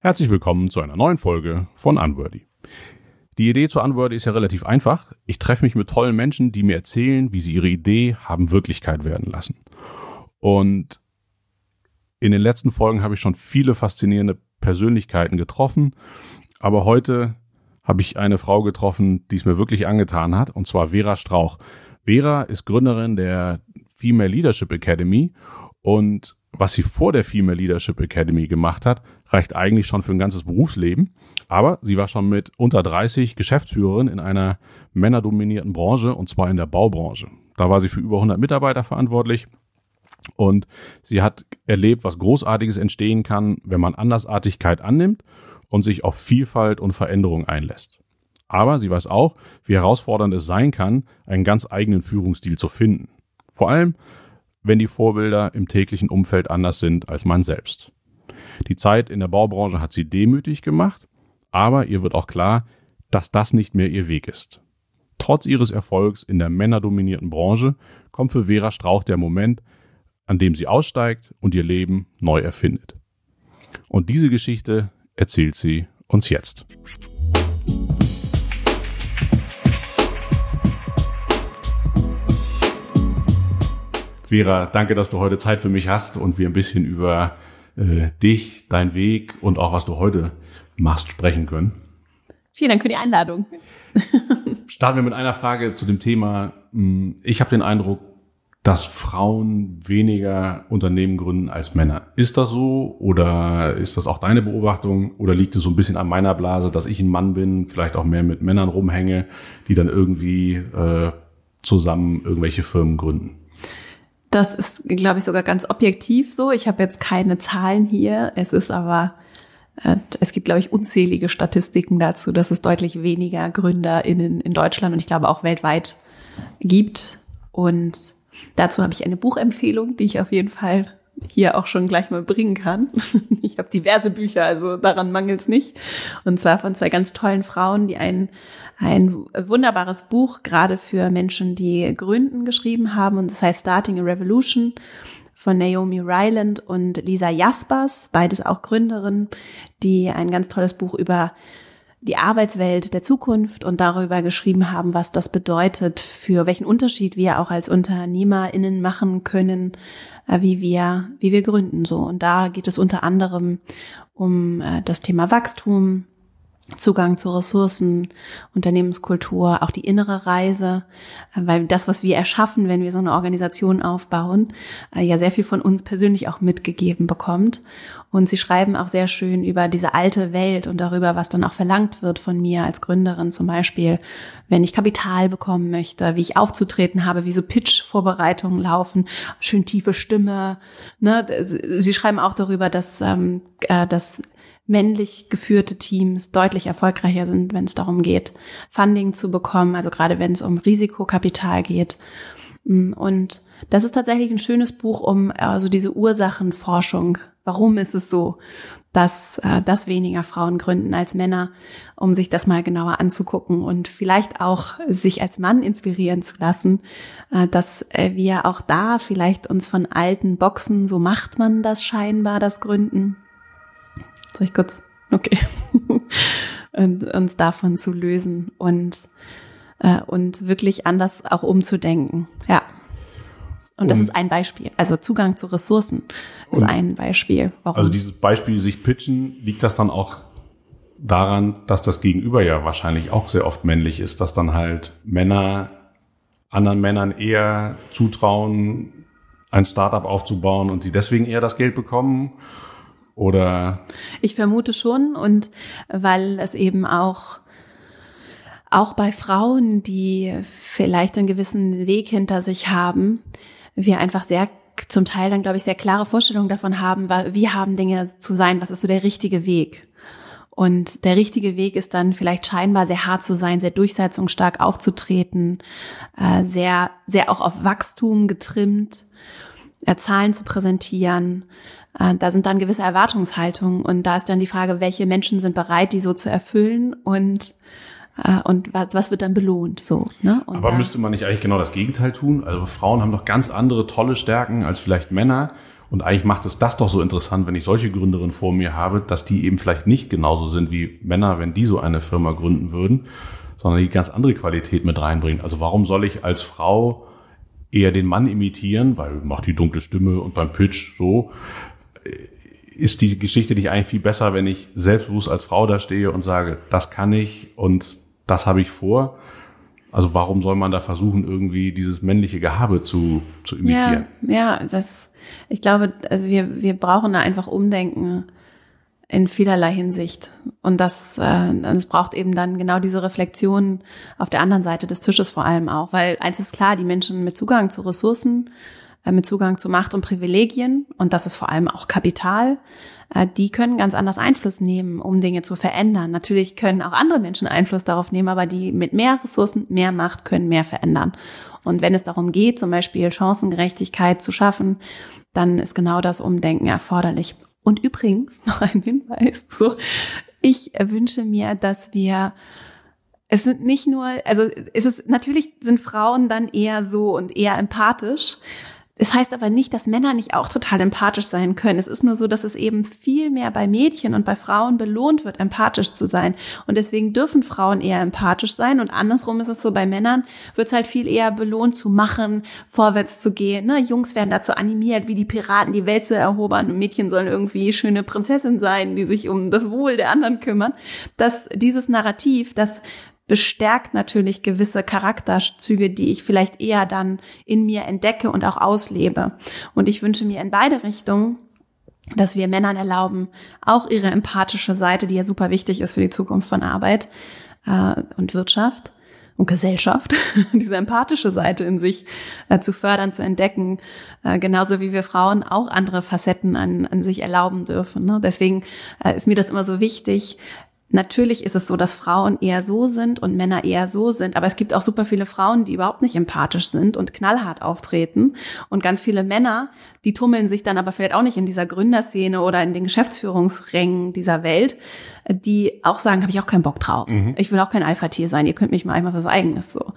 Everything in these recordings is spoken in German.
Herzlich willkommen zu einer neuen Folge von Unworthy. Die Idee zu Unworthy ist ja relativ einfach. Ich treffe mich mit tollen Menschen, die mir erzählen, wie sie ihre Idee haben Wirklichkeit werden lassen. Und in den letzten Folgen habe ich schon viele faszinierende Persönlichkeiten getroffen, aber heute habe ich eine Frau getroffen, die es mir wirklich angetan hat, und zwar Vera Strauch. Vera ist Gründerin der Female Leadership Academy und was sie vor der Female Leadership Academy gemacht hat, reicht eigentlich schon für ein ganzes Berufsleben. Aber sie war schon mit unter 30 Geschäftsführerin in einer männerdominierten Branche, und zwar in der Baubranche. Da war sie für über 100 Mitarbeiter verantwortlich. Und sie hat erlebt, was Großartiges entstehen kann, wenn man Andersartigkeit annimmt und sich auf Vielfalt und Veränderung einlässt. Aber sie weiß auch, wie herausfordernd es sein kann, einen ganz eigenen Führungsstil zu finden. Vor allem, wenn die Vorbilder im täglichen Umfeld anders sind als man selbst. Die Zeit in der Baubranche hat sie demütig gemacht, aber ihr wird auch klar, dass das nicht mehr ihr Weg ist. Trotz ihres Erfolgs in der männerdominierten Branche kommt für Vera Strauch der Moment, an dem sie aussteigt und ihr Leben neu erfindet. Und diese Geschichte erzählt sie uns jetzt. Vera, danke, dass du heute Zeit für mich hast und wir ein bisschen über äh, dich, dein Weg und auch was du heute machst sprechen können. Vielen Dank für die Einladung. Starten wir mit einer Frage zu dem Thema. Hm, ich habe den Eindruck, dass Frauen weniger Unternehmen gründen als Männer. Ist das so oder ist das auch deine Beobachtung oder liegt es so ein bisschen an meiner Blase, dass ich ein Mann bin, vielleicht auch mehr mit Männern rumhänge, die dann irgendwie äh, zusammen irgendwelche Firmen gründen? Das ist, glaube ich, sogar ganz objektiv so. Ich habe jetzt keine Zahlen hier. Es ist aber, äh, es gibt, glaube ich, unzählige Statistiken dazu, dass es deutlich weniger GründerInnen in Deutschland und ich glaube auch weltweit gibt. Und dazu habe ich eine Buchempfehlung, die ich auf jeden Fall hier auch schon gleich mal bringen kann. Ich habe diverse Bücher, also daran mangelt es nicht. Und zwar von zwei ganz tollen Frauen, die ein, ein wunderbares Buch gerade für Menschen, die gründen, geschrieben haben. Und das heißt Starting a Revolution von Naomi Ryland und Lisa Jaspers, beides auch Gründerinnen, die ein ganz tolles Buch über die Arbeitswelt der Zukunft und darüber geschrieben haben, was das bedeutet, für welchen Unterschied wir auch als UnternehmerInnen machen können, äh, wie wir, wie wir gründen, so. Und da geht es unter anderem um äh, das Thema Wachstum, Zugang zu Ressourcen, Unternehmenskultur, auch die innere Reise, äh, weil das, was wir erschaffen, wenn wir so eine Organisation aufbauen, ja sehr viel von uns persönlich auch mitgegeben bekommt. Und sie schreiben auch sehr schön über diese alte Welt und darüber, was dann auch verlangt wird von mir als Gründerin, zum Beispiel, wenn ich Kapital bekommen möchte, wie ich aufzutreten habe, wie so Pitch-Vorbereitungen laufen, schön tiefe Stimme. Ne? Sie schreiben auch darüber, dass, ähm, äh, dass männlich geführte Teams deutlich erfolgreicher sind, wenn es darum geht, Funding zu bekommen, also gerade wenn es um Risikokapital geht. Mm, und das ist tatsächlich ein schönes Buch, um also diese Ursachenforschung Warum ist es so, dass, äh, dass weniger Frauen gründen als Männer, um sich das mal genauer anzugucken und vielleicht auch sich als Mann inspirieren zu lassen, äh, dass äh, wir auch da vielleicht uns von alten Boxen, so macht man das scheinbar, das Gründen. Soll ich kurz? Okay. und uns davon zu lösen und, äh, und wirklich anders auch umzudenken. Ja. Und das ist ein Beispiel. Also Zugang zu Ressourcen ist ein Beispiel. Warum? Also dieses Beispiel sich pitchen, liegt das dann auch daran, dass das Gegenüber ja wahrscheinlich auch sehr oft männlich ist, dass dann halt Männer anderen Männern eher zutrauen, ein Startup aufzubauen und sie deswegen eher das Geld bekommen? Oder? Ich vermute schon und weil es eben auch auch bei Frauen, die vielleicht einen gewissen Weg hinter sich haben, wir einfach sehr zum Teil dann, glaube ich, sehr klare Vorstellungen davon haben, wie haben Dinge zu sein, was ist so der richtige Weg. Und der richtige Weg ist dann vielleicht scheinbar sehr hart zu sein, sehr durchsetzungsstark aufzutreten, äh, sehr, sehr auch auf Wachstum getrimmt, äh, Zahlen zu präsentieren. Äh, da sind dann gewisse Erwartungshaltungen und da ist dann die Frage, welche Menschen sind bereit, die so zu erfüllen und äh, und was, was wird dann belohnt so. Ne? Und Aber müsste man nicht eigentlich genau das Gegenteil tun? Also Frauen haben doch ganz andere tolle Stärken als vielleicht Männer Und eigentlich macht es das doch so interessant, wenn ich solche Gründerinnen vor mir habe, dass die eben vielleicht nicht genauso sind wie Männer, wenn die so eine Firma gründen würden, sondern die ganz andere Qualität mit reinbringen. Also warum soll ich als Frau eher den Mann imitieren, weil macht die dunkle Stimme und beim Pitch so, ist die Geschichte nicht eigentlich viel besser, wenn ich selbstbewusst als Frau da stehe und sage, das kann ich und das habe ich vor. Also warum soll man da versuchen, irgendwie dieses männliche Gehabe zu, zu imitieren? Ja, ja, das, ich glaube, also wir, wir brauchen da einfach Umdenken in vielerlei Hinsicht. Und das, äh, das braucht eben dann genau diese Reflexion auf der anderen Seite des Tisches vor allem auch. Weil eins ist klar, die Menschen mit Zugang zu Ressourcen, mit Zugang zu Macht und Privilegien, und das ist vor allem auch Kapital, äh, die können ganz anders Einfluss nehmen, um Dinge zu verändern. Natürlich können auch andere Menschen Einfluss darauf nehmen, aber die mit mehr Ressourcen, mehr Macht können mehr verändern. Und wenn es darum geht, zum Beispiel Chancengerechtigkeit zu schaffen, dann ist genau das Umdenken erforderlich. Und übrigens noch ein Hinweis, so, ich wünsche mir, dass wir es sind nicht nur, also es ist natürlich sind Frauen dann eher so und eher empathisch, es heißt aber nicht, dass Männer nicht auch total empathisch sein können. Es ist nur so, dass es eben viel mehr bei Mädchen und bei Frauen belohnt wird, empathisch zu sein. Und deswegen dürfen Frauen eher empathisch sein. Und andersrum ist es so, bei Männern wird es halt viel eher belohnt zu machen, vorwärts zu gehen. Ne? Jungs werden dazu animiert, wie die Piraten die Welt zu erobern. Und Mädchen sollen irgendwie schöne Prinzessin sein, die sich um das Wohl der anderen kümmern. Dass dieses Narrativ, das bestärkt natürlich gewisse Charakterzüge, die ich vielleicht eher dann in mir entdecke und auch auslebe. Und ich wünsche mir in beide Richtungen, dass wir Männern erlauben, auch ihre empathische Seite, die ja super wichtig ist für die Zukunft von Arbeit äh, und Wirtschaft und Gesellschaft, diese empathische Seite in sich äh, zu fördern, zu entdecken, äh, genauso wie wir Frauen auch andere Facetten an, an sich erlauben dürfen. Ne? Deswegen äh, ist mir das immer so wichtig, Natürlich ist es so, dass Frauen eher so sind und Männer eher so sind, aber es gibt auch super viele Frauen, die überhaupt nicht empathisch sind und knallhart auftreten und ganz viele Männer, die tummeln sich dann aber vielleicht auch nicht in dieser Gründerszene oder in den Geschäftsführungsrängen dieser Welt, die auch sagen, habe ich auch keinen Bock drauf. Mhm. Ich will auch kein Alpha-Tier sein, ihr könnt mich mal einmal was eigenes so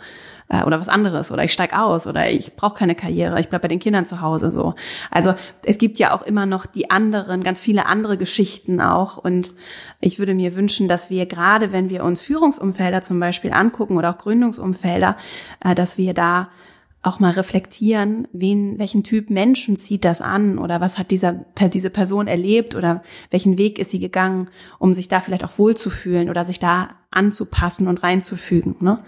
äh, oder was anderes oder ich steig aus oder ich brauche keine Karriere, ich bleib bei den Kindern zu Hause so. Also es gibt ja auch immer noch die anderen, ganz viele andere Geschichten auch und ich würde mir wünschen, dass wir gerade, wenn wir uns Führungsumfelder zum Beispiel angucken oder auch Gründungsumfelder, äh, dass wir da auch mal reflektieren, wen, welchen Typ Menschen zieht das an oder was hat dieser, diese Person erlebt oder welchen Weg ist sie gegangen, um sich da vielleicht auch wohlzufühlen oder sich da anzupassen und reinzufügen. Ne?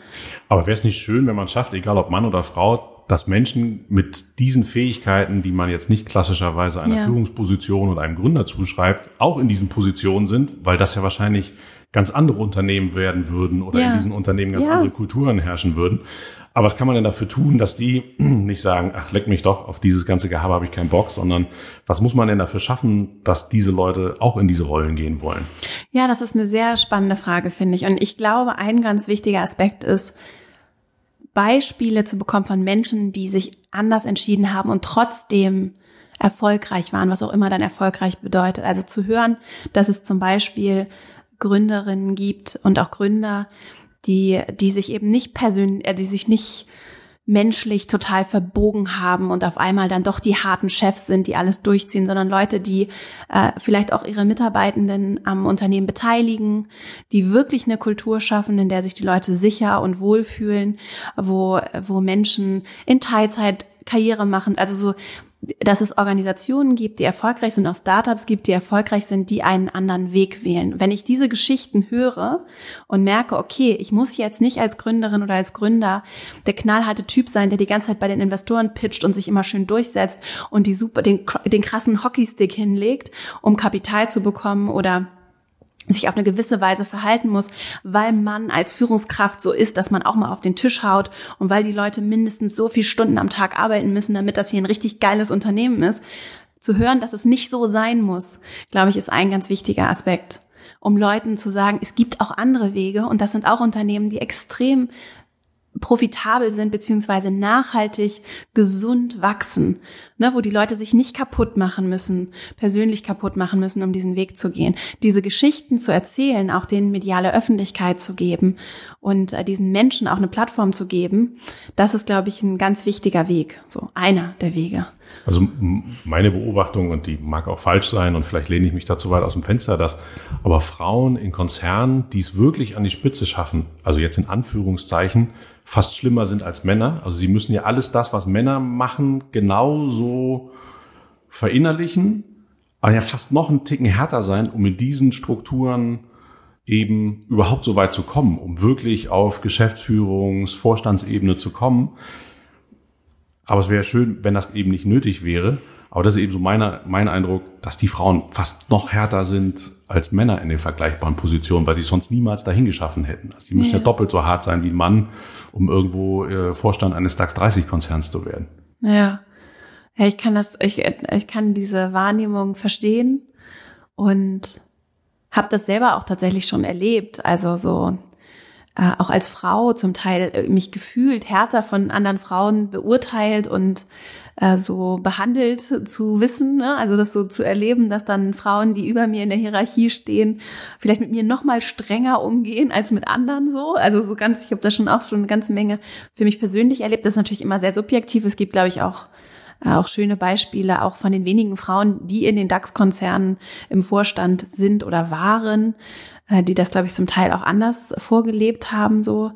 Aber wäre es nicht schön, wenn man schafft, egal ob Mann oder Frau, dass Menschen mit diesen Fähigkeiten, die man jetzt nicht klassischerweise einer ja. Führungsposition oder einem Gründer zuschreibt, auch in diesen Positionen sind, weil das ja wahrscheinlich ganz andere Unternehmen werden würden oder ja. in diesen Unternehmen ganz ja. andere Kulturen herrschen würden. Aber was kann man denn dafür tun, dass die nicht sagen, ach, leck mich doch, auf dieses ganze Gehabe habe ich keinen Bock, sondern was muss man denn dafür schaffen, dass diese Leute auch in diese Rollen gehen wollen? Ja, das ist eine sehr spannende Frage, finde ich. Und ich glaube, ein ganz wichtiger Aspekt ist, Beispiele zu bekommen von Menschen, die sich anders entschieden haben und trotzdem erfolgreich waren, was auch immer dann erfolgreich bedeutet. Also zu hören, dass es zum Beispiel Gründerinnen gibt und auch Gründer, die, die sich eben nicht persönlich, äh, die sich nicht menschlich total verbogen haben und auf einmal dann doch die harten Chefs sind, die alles durchziehen, sondern Leute, die äh, vielleicht auch ihre Mitarbeitenden am Unternehmen beteiligen, die wirklich eine Kultur schaffen, in der sich die Leute sicher und wohl fühlen, wo, wo Menschen in Teilzeit Karriere machen, also so dass es Organisationen gibt, die erfolgreich sind, auch Startups gibt, die erfolgreich sind, die einen anderen Weg wählen. Wenn ich diese Geschichten höre und merke, okay, ich muss jetzt nicht als Gründerin oder als Gründer der knallharte Typ sein, der die ganze Zeit bei den Investoren pitcht und sich immer schön durchsetzt und die super, den, den krassen Hockeystick hinlegt, um Kapital zu bekommen oder sich auf eine gewisse Weise verhalten muss, weil man als Führungskraft so ist, dass man auch mal auf den Tisch haut und weil die Leute mindestens so viele Stunden am Tag arbeiten müssen, damit das hier ein richtig geiles Unternehmen ist. Zu hören, dass es nicht so sein muss, glaube ich, ist ein ganz wichtiger Aspekt um Leuten zu sagen, es gibt auch andere Wege und das sind auch Unternehmen, die extrem profitabel sind beziehungsweise nachhaltig gesund wachsen, ne, wo die Leute sich nicht kaputt machen müssen, persönlich kaputt machen müssen, um diesen Weg zu gehen. Diese Geschichten zu erzählen, auch denen mediale Öffentlichkeit zu geben und äh, diesen Menschen auch eine Plattform zu geben, das ist, glaube ich, ein ganz wichtiger Weg, so einer der Wege. Also meine Beobachtung, und die mag auch falsch sein, und vielleicht lehne ich mich dazu weit aus dem Fenster, dass aber Frauen in Konzernen, die es wirklich an die Spitze schaffen, also jetzt in Anführungszeichen, fast schlimmer sind als Männer. Also sie müssen ja alles das, was Männer machen, genauso verinnerlichen, aber ja fast noch einen Ticken härter sein, um in diesen Strukturen eben überhaupt so weit zu kommen, um wirklich auf Geschäftsführungs-, Vorstandsebene zu kommen. Aber es wäre schön, wenn das eben nicht nötig wäre. Aber das ist eben so meine, mein Eindruck, dass die Frauen fast noch härter sind als Männer in den vergleichbaren Positionen, weil sie sonst niemals dahin geschaffen hätten. Also sie müssen ja. ja doppelt so hart sein wie ein Mann, um irgendwo äh, Vorstand eines DAX 30 Konzerns zu werden. Ja. ja, ich kann das, ich, ich kann diese Wahrnehmung verstehen und habe das selber auch tatsächlich schon erlebt. Also so äh, auch als Frau zum Teil äh, mich gefühlt härter von anderen Frauen beurteilt und äh, so behandelt zu wissen, ne? also das so zu erleben, dass dann Frauen, die über mir in der Hierarchie stehen, vielleicht mit mir noch mal strenger umgehen als mit anderen so. Also so ganz, ich habe da schon auch schon eine ganze Menge für mich persönlich erlebt. Das ist natürlich immer sehr subjektiv. Es gibt, glaube ich, auch äh, auch schöne Beispiele, auch von den wenigen Frauen, die in den DAX-Konzernen im Vorstand sind oder waren, äh, die das, glaube ich, zum Teil auch anders vorgelebt haben, so.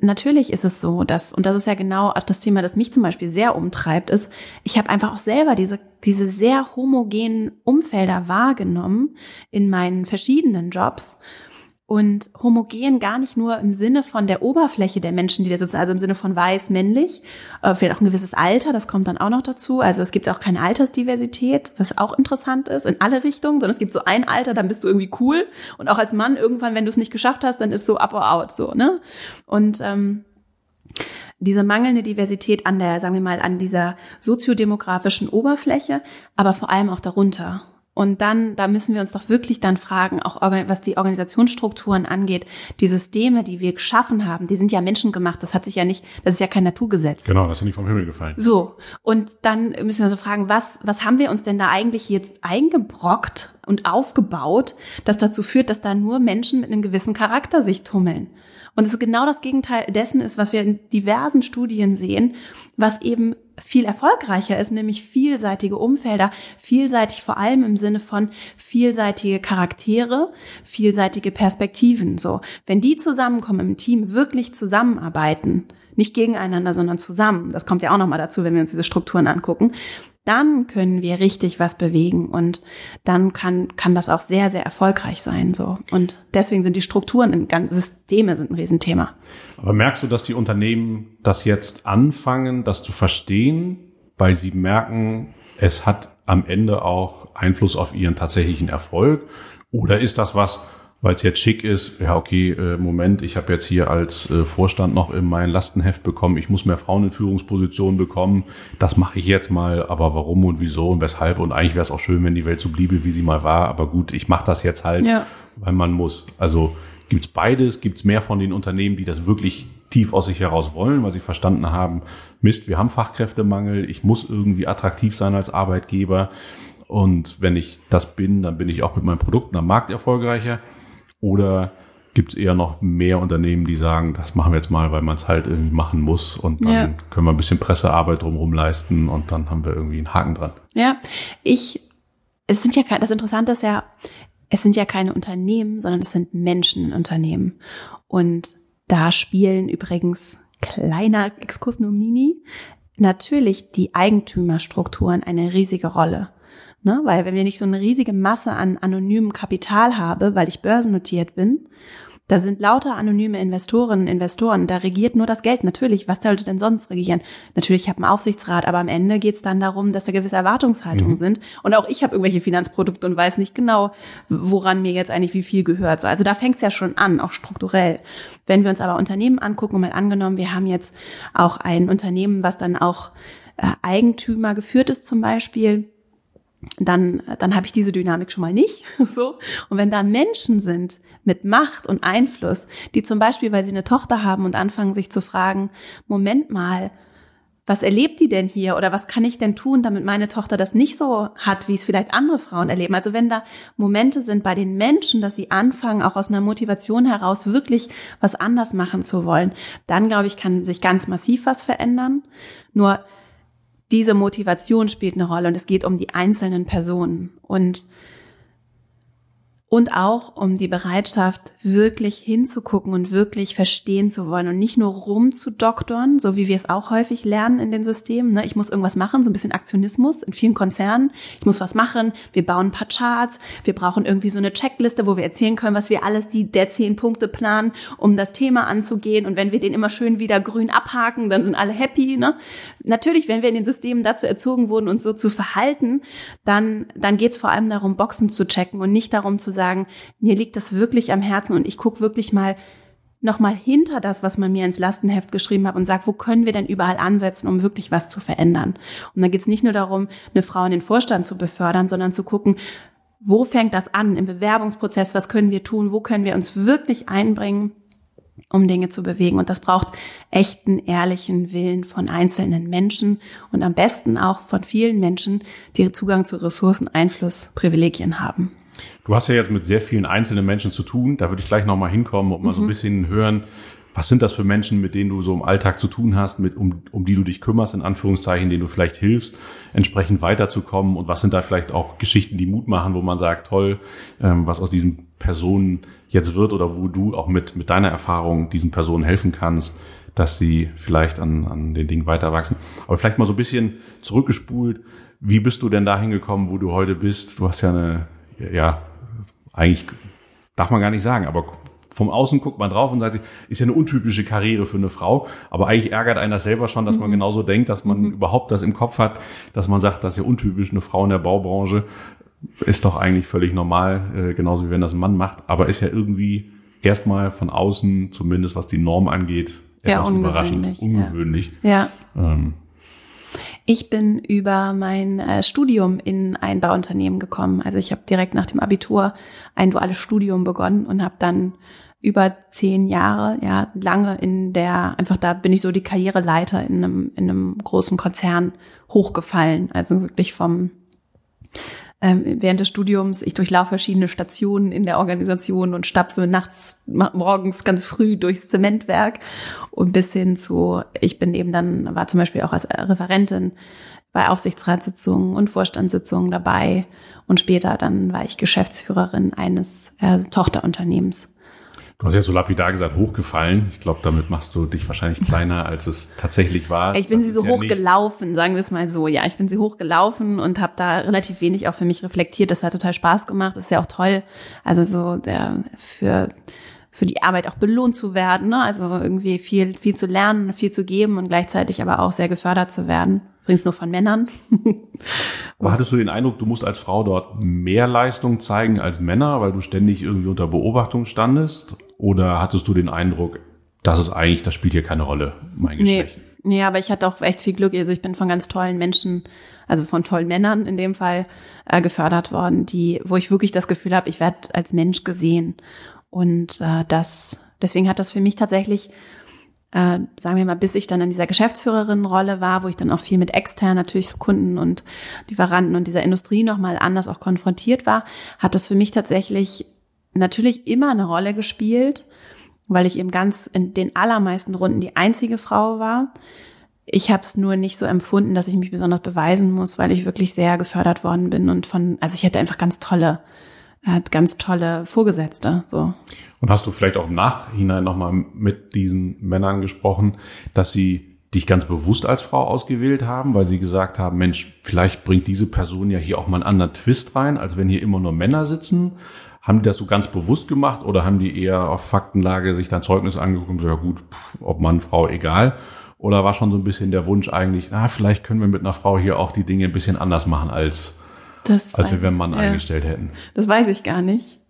Natürlich ist es so, dass, und das ist ja genau auch das Thema, das mich zum Beispiel sehr umtreibt, ist, ich habe einfach auch selber diese, diese sehr homogenen Umfelder wahrgenommen in meinen verschiedenen Jobs und homogen gar nicht nur im Sinne von der Oberfläche der Menschen, die da sitzen, also im Sinne von weiß, männlich, äh, vielleicht auch ein gewisses Alter, das kommt dann auch noch dazu. Also es gibt auch keine Altersdiversität, was auch interessant ist, in alle Richtungen, sondern es gibt so ein Alter, dann bist du irgendwie cool und auch als Mann irgendwann, wenn du es nicht geschafft hast, dann ist so up or out so, ne? Und ähm, diese mangelnde Diversität an der, sagen wir mal, an dieser soziodemografischen Oberfläche, aber vor allem auch darunter. Und dann, da müssen wir uns doch wirklich dann fragen, auch was die Organisationsstrukturen angeht, die Systeme, die wir geschaffen haben, die sind ja menschengemacht. Das hat sich ja nicht, das ist ja kein Naturgesetz. Genau, das ist ja nicht vom Himmel gefallen. So. Und dann müssen wir uns so fragen, was, was haben wir uns denn da eigentlich jetzt eingebrockt und aufgebaut, das dazu führt, dass da nur Menschen mit einem gewissen Charakter sich tummeln? Und es ist genau das Gegenteil dessen ist, was wir in diversen Studien sehen, was eben viel erfolgreicher ist, nämlich vielseitige Umfelder, vielseitig vor allem im Sinne von vielseitige Charaktere, vielseitige Perspektiven. So, wenn die zusammenkommen im Team, wirklich zusammenarbeiten, nicht gegeneinander, sondern zusammen. Das kommt ja auch nochmal dazu, wenn wir uns diese Strukturen angucken dann können wir richtig was bewegen und dann kann, kann das auch sehr, sehr erfolgreich sein, so. Und deswegen sind die Strukturen, in ganz, Systeme sind ein Riesenthema. Aber merkst du, dass die Unternehmen das jetzt anfangen, das zu verstehen, weil sie merken, es hat am Ende auch Einfluss auf ihren tatsächlichen Erfolg? Oder ist das was, weil es jetzt schick ist, ja okay, äh, Moment, ich habe jetzt hier als äh, Vorstand noch in mein Lastenheft bekommen, ich muss mehr Frauen in Führungspositionen bekommen, das mache ich jetzt mal, aber warum und wieso und weshalb und eigentlich wäre es auch schön, wenn die Welt so bliebe, wie sie mal war, aber gut, ich mache das jetzt halt, ja. weil man muss. Also gibt's beides, gibt's mehr von den Unternehmen, die das wirklich tief aus sich heraus wollen, weil sie verstanden haben, Mist, wir haben Fachkräftemangel, ich muss irgendwie attraktiv sein als Arbeitgeber und wenn ich das bin, dann bin ich auch mit meinen Produkten am Markt erfolgreicher oder gibt es eher noch mehr Unternehmen, die sagen, das machen wir jetzt mal, weil man es halt irgendwie machen muss und dann ja. können wir ein bisschen Pressearbeit drumherum leisten und dann haben wir irgendwie einen Haken dran. Ja, ich, es sind ja keine, das Interessante ist ja, es sind ja keine Unternehmen, sondern es sind Menschenunternehmen. Und da spielen übrigens kleiner Exkurs nur Mini natürlich die Eigentümerstrukturen eine riesige Rolle. Ne? Weil wenn wir nicht so eine riesige Masse an anonymem Kapital habe, weil ich börsennotiert bin, da sind lauter anonyme Investorinnen und Investoren, da regiert nur das Geld. Natürlich, was sollte denn sonst regieren? Natürlich, ich habe einen Aufsichtsrat, aber am Ende geht es dann darum, dass da gewisse Erwartungshaltungen mhm. sind. Und auch ich habe irgendwelche Finanzprodukte und weiß nicht genau, woran mir jetzt eigentlich wie viel gehört. Also da fängt es ja schon an, auch strukturell. Wenn wir uns aber Unternehmen angucken, mal angenommen, wir haben jetzt auch ein Unternehmen, was dann auch äh, Eigentümer geführt ist zum Beispiel, dann, dann habe ich diese Dynamik schon mal nicht. so. Und wenn da Menschen sind mit Macht und Einfluss, die zum Beispiel, weil sie eine Tochter haben und anfangen sich zu fragen, Moment mal, was erlebt die denn hier oder was kann ich denn tun, damit meine Tochter das nicht so hat, wie es vielleicht andere Frauen erleben. Also wenn da Momente sind bei den Menschen, dass sie anfangen, auch aus einer Motivation heraus wirklich was anders machen zu wollen, dann glaube ich, kann sich ganz massiv was verändern. Nur diese Motivation spielt eine Rolle und es geht um die einzelnen Personen. Und und auch um die Bereitschaft, wirklich hinzugucken und wirklich verstehen zu wollen und nicht nur rumzudoktoren, so wie wir es auch häufig lernen in den Systemen. Ne? Ich muss irgendwas machen, so ein bisschen Aktionismus in vielen Konzernen. Ich muss was machen. Wir bauen ein paar Charts. Wir brauchen irgendwie so eine Checkliste, wo wir erzählen können, was wir alles die der zehn Punkte planen, um das Thema anzugehen. Und wenn wir den immer schön wieder grün abhaken, dann sind alle happy. Ne? Natürlich, wenn wir in den Systemen dazu erzogen wurden, uns so zu verhalten, dann dann geht es vor allem darum, Boxen zu checken und nicht darum zu sagen mir liegt das wirklich am Herzen und ich gucke wirklich mal nochmal hinter das, was man mir ins Lastenheft geschrieben hat und sagt, wo können wir denn überall ansetzen, um wirklich was zu verändern. Und da geht es nicht nur darum, eine Frau in den Vorstand zu befördern, sondern zu gucken, wo fängt das an im Bewerbungsprozess, was können wir tun, wo können wir uns wirklich einbringen, um Dinge zu bewegen. Und das braucht echten, ehrlichen Willen von einzelnen Menschen und am besten auch von vielen Menschen, die Zugang zu Ressourcen, Einfluss, Privilegien haben. Du hast ja jetzt mit sehr vielen einzelnen Menschen zu tun. Da würde ich gleich nochmal hinkommen und mal mhm. so ein mhm. bisschen hören, was sind das für Menschen, mit denen du so im Alltag zu tun hast, mit, um, um die du dich kümmerst, in Anführungszeichen, denen du vielleicht hilfst, entsprechend weiterzukommen? Und was sind da vielleicht auch Geschichten, die Mut machen, wo man sagt, toll, ähm, was aus diesen Personen jetzt wird oder wo du auch mit, mit deiner Erfahrung diesen Personen helfen kannst, dass sie vielleicht an, an den Dingen weiter wachsen. Aber vielleicht mal so ein bisschen zurückgespult. Wie bist du denn dahin gekommen, wo du heute bist? Du hast ja eine, ja, eigentlich darf man gar nicht sagen, aber vom Außen guckt man drauf und sagt sich, ist ja eine untypische Karriere für eine Frau, aber eigentlich ärgert einen das selber schon, dass man mhm. genauso denkt, dass man mhm. überhaupt das im Kopf hat, dass man sagt, das ist ja untypisch, eine Frau in der Baubranche ist doch eigentlich völlig normal, äh, genauso wie wenn das ein Mann macht, aber ist ja irgendwie erstmal von außen, zumindest was die Norm angeht, etwas ja, überraschend, ungewöhnlich. Ja. ja. Ähm, ich bin über mein äh, Studium in ein Bauunternehmen gekommen. Also ich habe direkt nach dem Abitur ein duales Studium begonnen und habe dann über zehn Jahre, ja, lange in der, einfach da bin ich so die Karriereleiter in einem, in einem großen Konzern hochgefallen. Also wirklich vom während des Studiums, ich durchlaufe verschiedene Stationen in der Organisation und stapfe nachts, morgens ganz früh durchs Zementwerk und bis hin zu, ich bin eben dann, war zum Beispiel auch als Referentin bei Aufsichtsratssitzungen und Vorstandssitzungen dabei und später dann war ich Geschäftsführerin eines äh, Tochterunternehmens. Du hast ja so lapidar gesagt, hochgefallen. Ich glaube, damit machst du dich wahrscheinlich kleiner, als es tatsächlich war. Ich bin das sie so ja hochgelaufen, nichts. sagen wir es mal so. Ja, ich bin sie hochgelaufen und habe da relativ wenig auch für mich reflektiert. Das hat total Spaß gemacht. Das ist ja auch toll. Also so der für für die Arbeit auch belohnt zu werden, ne? also irgendwie viel viel zu lernen, viel zu geben und gleichzeitig aber auch sehr gefördert zu werden. Übrigens nur von Männern. Aber hattest du den Eindruck, du musst als Frau dort mehr Leistung zeigen als Männer, weil du ständig irgendwie unter Beobachtung standest? Oder hattest du den Eindruck, das ist eigentlich, das spielt hier keine Rolle, mein Geschlecht? Nee, nee aber ich hatte auch echt viel Glück. Also ich bin von ganz tollen Menschen, also von tollen Männern in dem Fall, äh, gefördert worden, die, wo ich wirklich das Gefühl habe, ich werde als Mensch gesehen. Und äh, das, deswegen hat das für mich tatsächlich äh, sagen wir mal, bis ich dann in dieser Geschäftsführerin-Rolle war, wo ich dann auch viel mit extern natürlich Kunden und Lieferanten und dieser Industrie nochmal anders auch konfrontiert war, hat das für mich tatsächlich natürlich immer eine Rolle gespielt, weil ich eben ganz in den allermeisten Runden die einzige Frau war. Ich habe es nur nicht so empfunden, dass ich mich besonders beweisen muss, weil ich wirklich sehr gefördert worden bin und von, also ich hatte einfach ganz tolle hat ganz tolle Vorgesetzte. So. Und hast du vielleicht auch im Nachhinein nochmal mit diesen Männern gesprochen, dass sie dich ganz bewusst als Frau ausgewählt haben, weil sie gesagt haben, Mensch, vielleicht bringt diese Person ja hier auch mal einen anderen Twist rein, als wenn hier immer nur Männer sitzen. Haben die das so ganz bewusst gemacht oder haben die eher auf Faktenlage sich dann Zeugnis angeguckt und so, ja gut, pff, ob Mann, Frau, egal. Oder war schon so ein bisschen der Wunsch eigentlich, na, vielleicht können wir mit einer Frau hier auch die Dinge ein bisschen anders machen als das als wir, wenn Mann ja. eingestellt hätten. Das weiß ich gar nicht.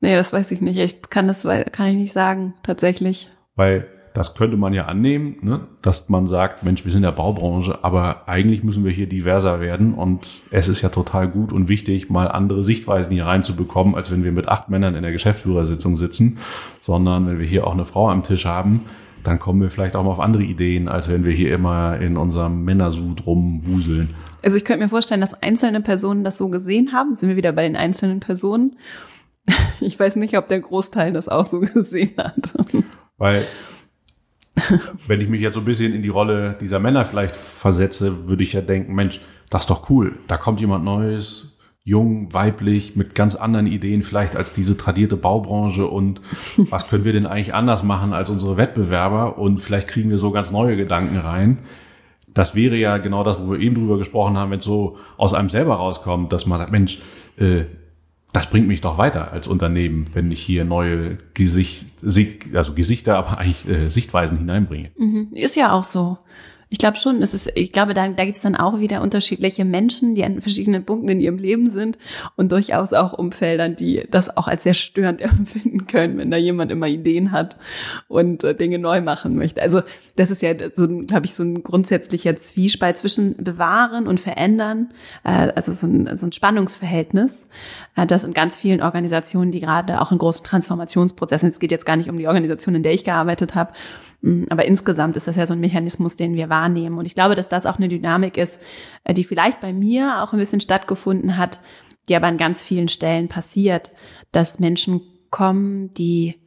Nee, das weiß ich nicht. Ich kann das kann ich nicht sagen, tatsächlich. Weil das könnte man ja annehmen, ne? dass man sagt, Mensch, wir sind in der Baubranche, aber eigentlich müssen wir hier diverser werden und es ist ja total gut und wichtig, mal andere Sichtweisen hier reinzubekommen, als wenn wir mit acht Männern in der Geschäftsführersitzung sitzen, sondern wenn wir hier auch eine Frau am Tisch haben, dann kommen wir vielleicht auch mal auf andere Ideen, als wenn wir hier immer in unserem Männersud rumwuseln. Also ich könnte mir vorstellen, dass einzelne Personen das so gesehen haben. Sind wir wieder bei den einzelnen Personen? Ich weiß nicht, ob der Großteil das auch so gesehen hat. Weil wenn ich mich jetzt so ein bisschen in die Rolle dieser Männer vielleicht versetze, würde ich ja denken, Mensch, das ist doch cool. Da kommt jemand Neues, jung, weiblich, mit ganz anderen Ideen vielleicht als diese tradierte Baubranche und was können wir denn eigentlich anders machen als unsere Wettbewerber und vielleicht kriegen wir so ganz neue Gedanken rein. Das wäre ja genau das, wo wir eben drüber gesprochen haben, wenn es so aus einem selber rauskommt, dass man sagt, Mensch, äh, das bringt mich doch weiter als Unternehmen, wenn ich hier neue Gesicht, also Gesichter, aber eigentlich äh, Sichtweisen hineinbringe. Mhm. Ist ja auch so. Ich glaube schon, es ist, ich glaube, da, da gibt es dann auch wieder unterschiedliche Menschen, die an verschiedenen Punkten in ihrem Leben sind und durchaus auch Umfeldern, die das auch als sehr störend empfinden können, wenn da jemand immer Ideen hat und äh, Dinge neu machen möchte. Also das ist ja so, glaube ich, so ein grundsätzlicher Zwiespalt zwischen bewahren und verändern, äh, also so ein, so ein Spannungsverhältnis, äh, das in ganz vielen Organisationen, die gerade auch in großen Transformationsprozessen, es geht jetzt gar nicht um die Organisation, in der ich gearbeitet habe, aber insgesamt ist das ja so ein Mechanismus, den wir wahrnehmen. Und ich glaube, dass das auch eine Dynamik ist, äh, die vielleicht bei mir auch ein bisschen stattgefunden hat, die aber an ganz vielen Stellen passiert, dass Menschen kommen, die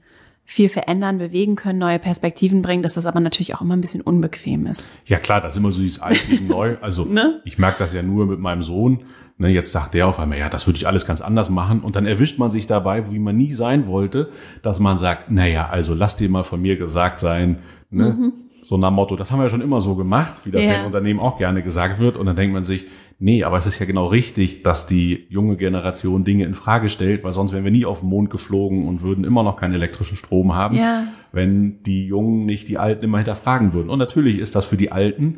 viel verändern, bewegen können, neue Perspektiven bringen, dass das aber natürlich auch immer ein bisschen unbequem ist. Ja klar, das ist immer so dieses Alt gegen Neu. Also ne? ich merke das ja nur mit meinem Sohn. Ne, jetzt sagt der auf einmal, ja, das würde ich alles ganz anders machen. Und dann erwischt man sich dabei, wie man nie sein wollte, dass man sagt, naja, also lass dir mal von mir gesagt sein, ne? Mhm. So nach Motto, das haben wir ja schon immer so gemacht, wie das ja. ja im Unternehmen auch gerne gesagt wird. Und dann denkt man sich, nee, aber es ist ja genau richtig, dass die junge Generation Dinge in Frage stellt, weil sonst wären wir nie auf den Mond geflogen und würden immer noch keinen elektrischen Strom haben, ja. wenn die Jungen nicht die Alten immer hinterfragen würden. Und natürlich ist das für die Alten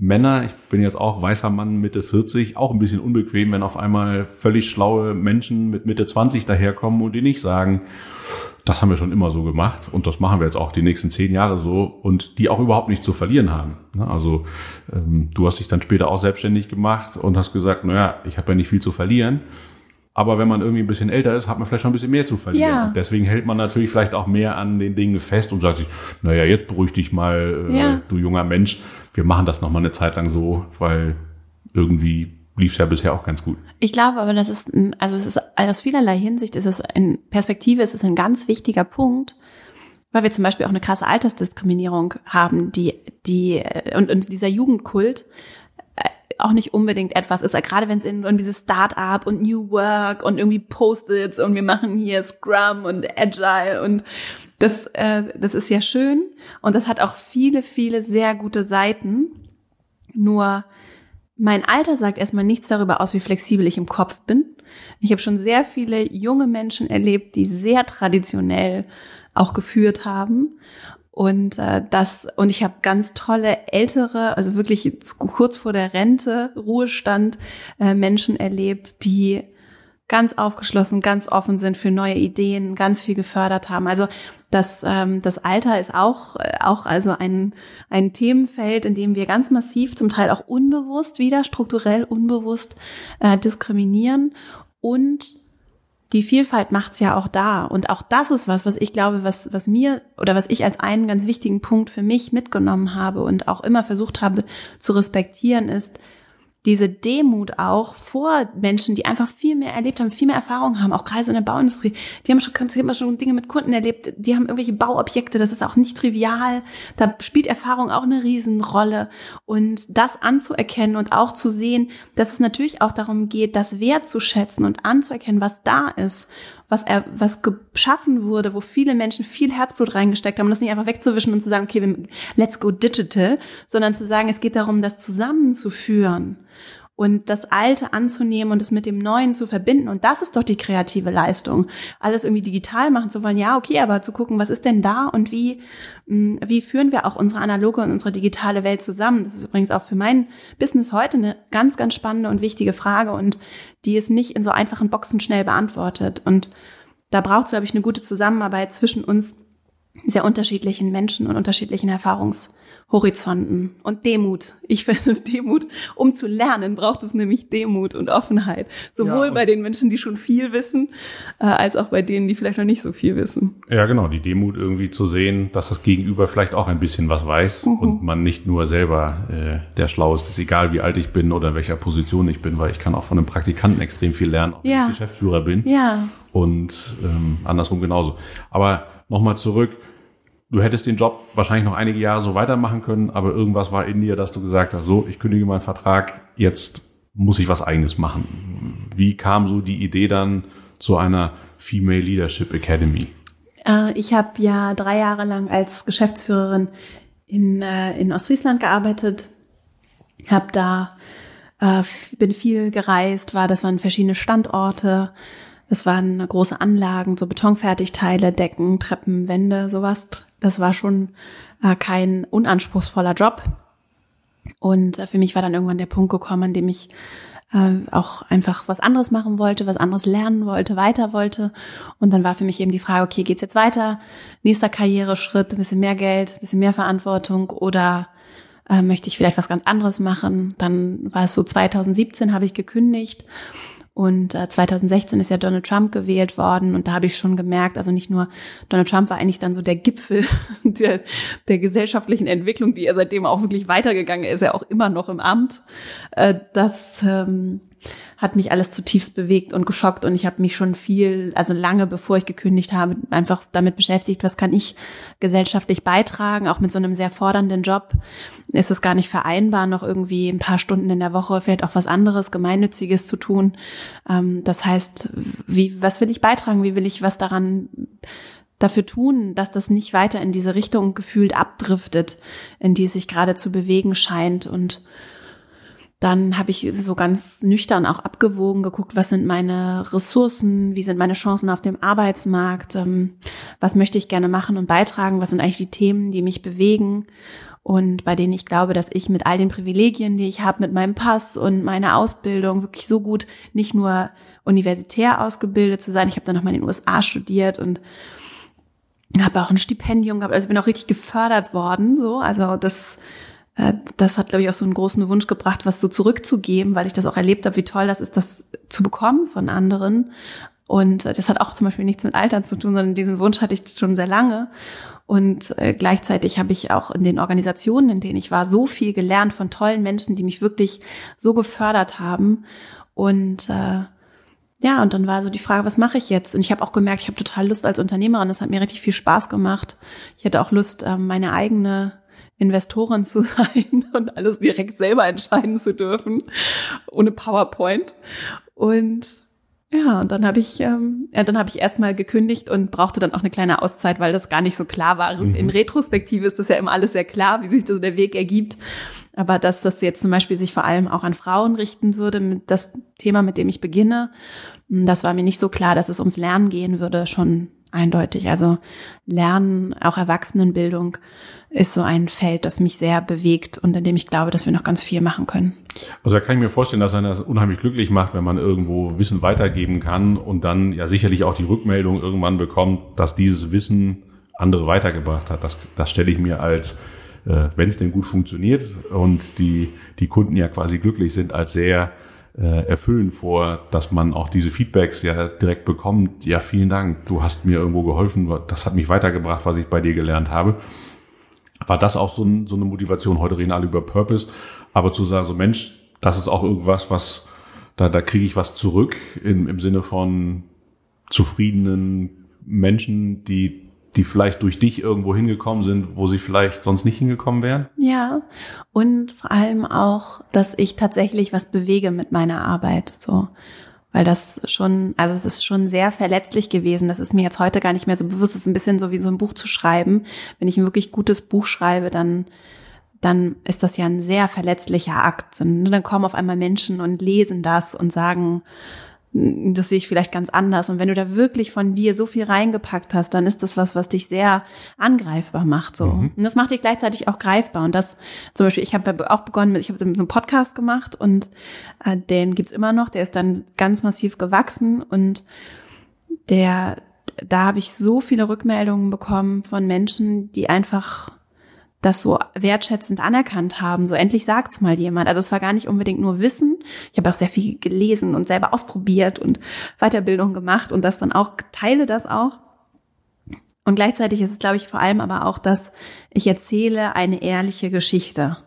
Männer, ich bin jetzt auch weißer Mann Mitte 40, auch ein bisschen unbequem, wenn auf einmal völlig schlaue Menschen mit Mitte 20 daherkommen und die nicht sagen, das haben wir schon immer so gemacht und das machen wir jetzt auch die nächsten zehn Jahre so und die auch überhaupt nichts zu verlieren haben. Ne? Also ähm, du hast dich dann später auch selbstständig gemacht und hast gesagt, naja, ich habe ja nicht viel zu verlieren. Aber wenn man irgendwie ein bisschen älter ist, hat man vielleicht schon ein bisschen mehr zu verlieren. Ja. Deswegen hält man natürlich vielleicht auch mehr an den Dingen fest und sagt sich, naja, jetzt beruhig dich mal, äh, ja. du junger Mensch. Wir machen das noch mal eine Zeit lang so, weil irgendwie lief es ja bisher auch ganz gut. Ich glaube aber, das ist, ein, also es ist aus vielerlei Hinsicht ist es in Perspektive ist es ein ganz wichtiger Punkt, weil wir zum Beispiel auch eine krasse Altersdiskriminierung haben, die, die, und, und dieser Jugendkult äh, auch nicht unbedingt etwas ist, gerade wenn es in, in dieses Start-up und New Work und irgendwie Post-its und wir machen hier Scrum und Agile und das, äh, das ist ja schön und das hat auch viele, viele sehr gute Seiten. Nur mein Alter sagt erstmal nichts darüber aus, wie flexibel ich im Kopf bin. Ich habe schon sehr viele junge Menschen erlebt, die sehr traditionell auch geführt haben. Und äh, das und ich habe ganz tolle ältere, also wirklich kurz vor der Rente, Ruhestand, äh, Menschen erlebt, die ganz aufgeschlossen, ganz offen sind für neue Ideen, ganz viel gefördert haben. Also das, ähm, das Alter ist auch, äh, auch also ein, ein Themenfeld, in dem wir ganz massiv, zum Teil auch unbewusst wieder, strukturell unbewusst äh, diskriminieren. Und die Vielfalt macht's ja auch da. Und auch das ist was, was ich glaube, was, was mir oder was ich als einen ganz wichtigen Punkt für mich mitgenommen habe und auch immer versucht habe zu respektieren, ist, diese Demut auch vor Menschen, die einfach viel mehr erlebt haben, viel mehr Erfahrung haben, auch gerade so in der Bauindustrie. Die haben schon, die haben schon Dinge mit Kunden erlebt, die haben irgendwelche Bauobjekte, das ist auch nicht trivial. Da spielt Erfahrung auch eine Riesenrolle. Und das anzuerkennen und auch zu sehen, dass es natürlich auch darum geht, das wertzuschätzen und anzuerkennen, was da ist was er, was geschaffen wurde, wo viele Menschen viel Herzblut reingesteckt haben, das nicht einfach wegzuwischen und zu sagen, okay, let's go digital, sondern zu sagen, es geht darum, das zusammenzuführen und das Alte anzunehmen und es mit dem Neuen zu verbinden. Und das ist doch die kreative Leistung. Alles irgendwie digital machen zu wollen, ja, okay, aber zu gucken, was ist denn da und wie, hm, wie führen wir auch unsere analoge und unsere digitale Welt zusammen? Das ist übrigens auch für mein Business heute eine ganz, ganz spannende und wichtige Frage und die ist nicht in so einfachen Boxen schnell beantwortet. Und da braucht es, glaube ich, eine gute Zusammenarbeit zwischen uns sehr unterschiedlichen Menschen und unterschiedlichen Erfahrungs- Horizonten und Demut. Ich finde Demut, um zu lernen, braucht es nämlich Demut und Offenheit. Sowohl ja, und bei den Menschen, die schon viel wissen, äh, als auch bei denen, die vielleicht noch nicht so viel wissen. Ja, genau, die Demut irgendwie zu sehen, dass das Gegenüber vielleicht auch ein bisschen was weiß mhm. und man nicht nur selber äh, der Schlaueste ist, egal wie alt ich bin oder in welcher Position ich bin, weil ich kann auch von einem Praktikanten extrem viel lernen, auch ja. wenn ich Geschäftsführer bin. Ja. Und ähm, andersrum genauso. Aber nochmal zurück du hättest den Job wahrscheinlich noch einige Jahre so weitermachen können, aber irgendwas war in dir, dass du gesagt hast, so, ich kündige meinen Vertrag, jetzt muss ich was eigenes machen. Wie kam so die Idee dann zu einer Female Leadership Academy? Äh, ich habe ja drei Jahre lang als Geschäftsführerin in, äh, in Ostfriesland gearbeitet, habe da äh, bin viel gereist, war das waren verschiedene Standorte, das waren große Anlagen, so Betonfertigteile, Decken, Treppen, Wände, sowas. Das war schon äh, kein unanspruchsvoller Job. Und äh, für mich war dann irgendwann der Punkt gekommen, an dem ich äh, auch einfach was anderes machen wollte, was anderes lernen wollte, weiter wollte. Und dann war für mich eben die Frage, okay, geht's jetzt weiter? Nächster Karriereschritt, ein bisschen mehr Geld, ein bisschen mehr Verantwortung oder äh, möchte ich vielleicht was ganz anderes machen? Dann war es so 2017 habe ich gekündigt und äh, 2016 ist ja Donald Trump gewählt worden und da habe ich schon gemerkt, also nicht nur Donald Trump war eigentlich dann so der Gipfel der, der gesellschaftlichen Entwicklung, die er seitdem auch wirklich weitergegangen ist, er auch immer noch im Amt. Äh, das ähm, hat mich alles zutiefst bewegt und geschockt und ich habe mich schon viel, also lange bevor ich gekündigt habe, einfach damit beschäftigt, was kann ich gesellschaftlich beitragen, auch mit so einem sehr fordernden Job. Ist es gar nicht vereinbar, noch irgendwie ein paar Stunden in der Woche vielleicht auch was anderes, gemeinnütziges zu tun. Ähm, das heißt, wie, was will ich beitragen, wie will ich was daran dafür tun, dass das nicht weiter in diese Richtung gefühlt abdriftet, in die es sich gerade zu bewegen scheint? Und dann habe ich so ganz nüchtern auch abgewogen, geguckt, was sind meine Ressourcen, wie sind meine Chancen auf dem Arbeitsmarkt, ähm, was möchte ich gerne machen und beitragen, was sind eigentlich die Themen, die mich bewegen und bei denen ich glaube, dass ich mit all den Privilegien, die ich habe, mit meinem Pass und meiner Ausbildung wirklich so gut nicht nur universitär ausgebildet zu sein, ich habe dann noch mal in den USA studiert und habe auch ein Stipendium gehabt, also ich bin auch richtig gefördert worden, so, also das das hat, glaube ich, auch so einen großen Wunsch gebracht, was so zurückzugeben, weil ich das auch erlebt habe, wie toll das ist, das zu bekommen von anderen. Und äh, das hat auch zum Beispiel nichts mit Altern zu tun, sondern diesen Wunsch hatte ich schon sehr lange. Und äh, gleichzeitig habe ich auch in den Organisationen, in denen ich war, so viel gelernt von tollen Menschen, die mich wirklich so gefördert haben. Und äh, ja, und dann war so die Frage, was mache ich jetzt? Und ich habe auch gemerkt, ich habe total Lust als Unternehmerin. Das hat mir richtig viel Spaß gemacht. Ich hatte auch Lust, äh, meine eigene Investorin zu sein und alles direkt selber entscheiden zu dürfen, ohne PowerPoint. Und ja, und dann habe ich, ähm, ja, dann habe ich erstmal gekündigt und brauchte dann auch eine kleine Auszeit, weil das gar nicht so klar war. Mhm. In Retrospektive ist das ja immer alles sehr klar, wie sich so der Weg ergibt. Aber dass das jetzt zum Beispiel sich vor allem auch an Frauen richten würde, das Thema, mit dem ich beginne, das war mir nicht so klar, dass es ums Lernen gehen würde, schon eindeutig. Also Lernen, auch Erwachsenenbildung ist so ein Feld, das mich sehr bewegt und in dem ich glaube, dass wir noch ganz viel machen können. Also da kann ich mir vorstellen, dass einer das unheimlich glücklich macht, wenn man irgendwo Wissen weitergeben kann und dann ja sicherlich auch die Rückmeldung irgendwann bekommt, dass dieses Wissen andere weitergebracht hat. Das, das stelle ich mir als, äh, wenn es denn gut funktioniert und die, die Kunden ja quasi glücklich sind, als sehr äh, erfüllend vor, dass man auch diese Feedbacks ja direkt bekommt. Ja, vielen Dank, du hast mir irgendwo geholfen, das hat mich weitergebracht, was ich bei dir gelernt habe. War das auch so, ein, so eine Motivation? Heute reden alle über Purpose, aber zu sagen, so Mensch, das ist auch irgendwas, was da, da kriege ich was zurück im, im Sinne von zufriedenen Menschen, die die vielleicht durch dich irgendwo hingekommen sind, wo sie vielleicht sonst nicht hingekommen wären? Ja, und vor allem auch, dass ich tatsächlich was bewege mit meiner Arbeit, so. Weil das schon, also es ist schon sehr verletzlich gewesen. Das ist mir jetzt heute gar nicht mehr so bewusst. Es ist ein bisschen so wie so ein Buch zu schreiben. Wenn ich ein wirklich gutes Buch schreibe, dann dann ist das ja ein sehr verletzlicher Akt. Dann kommen auf einmal Menschen und lesen das und sagen, das sehe ich vielleicht ganz anders. Und wenn du da wirklich von dir so viel reingepackt hast, dann ist das was, was dich sehr angreifbar macht. So. Mhm. Und das macht dich gleichzeitig auch greifbar. Und das, zum Beispiel, ich habe auch begonnen mit, ich habe einen Podcast gemacht und äh, den gibt's immer noch, der ist dann ganz massiv gewachsen und der, da habe ich so viele Rückmeldungen bekommen von Menschen, die einfach das so wertschätzend anerkannt haben. So endlich sagt's mal jemand. Also es war gar nicht unbedingt nur Wissen. Ich habe auch sehr viel gelesen und selber ausprobiert und Weiterbildung gemacht und das dann auch teile das auch. Und gleichzeitig ist es, glaube ich, vor allem aber auch, dass ich erzähle eine ehrliche Geschichte.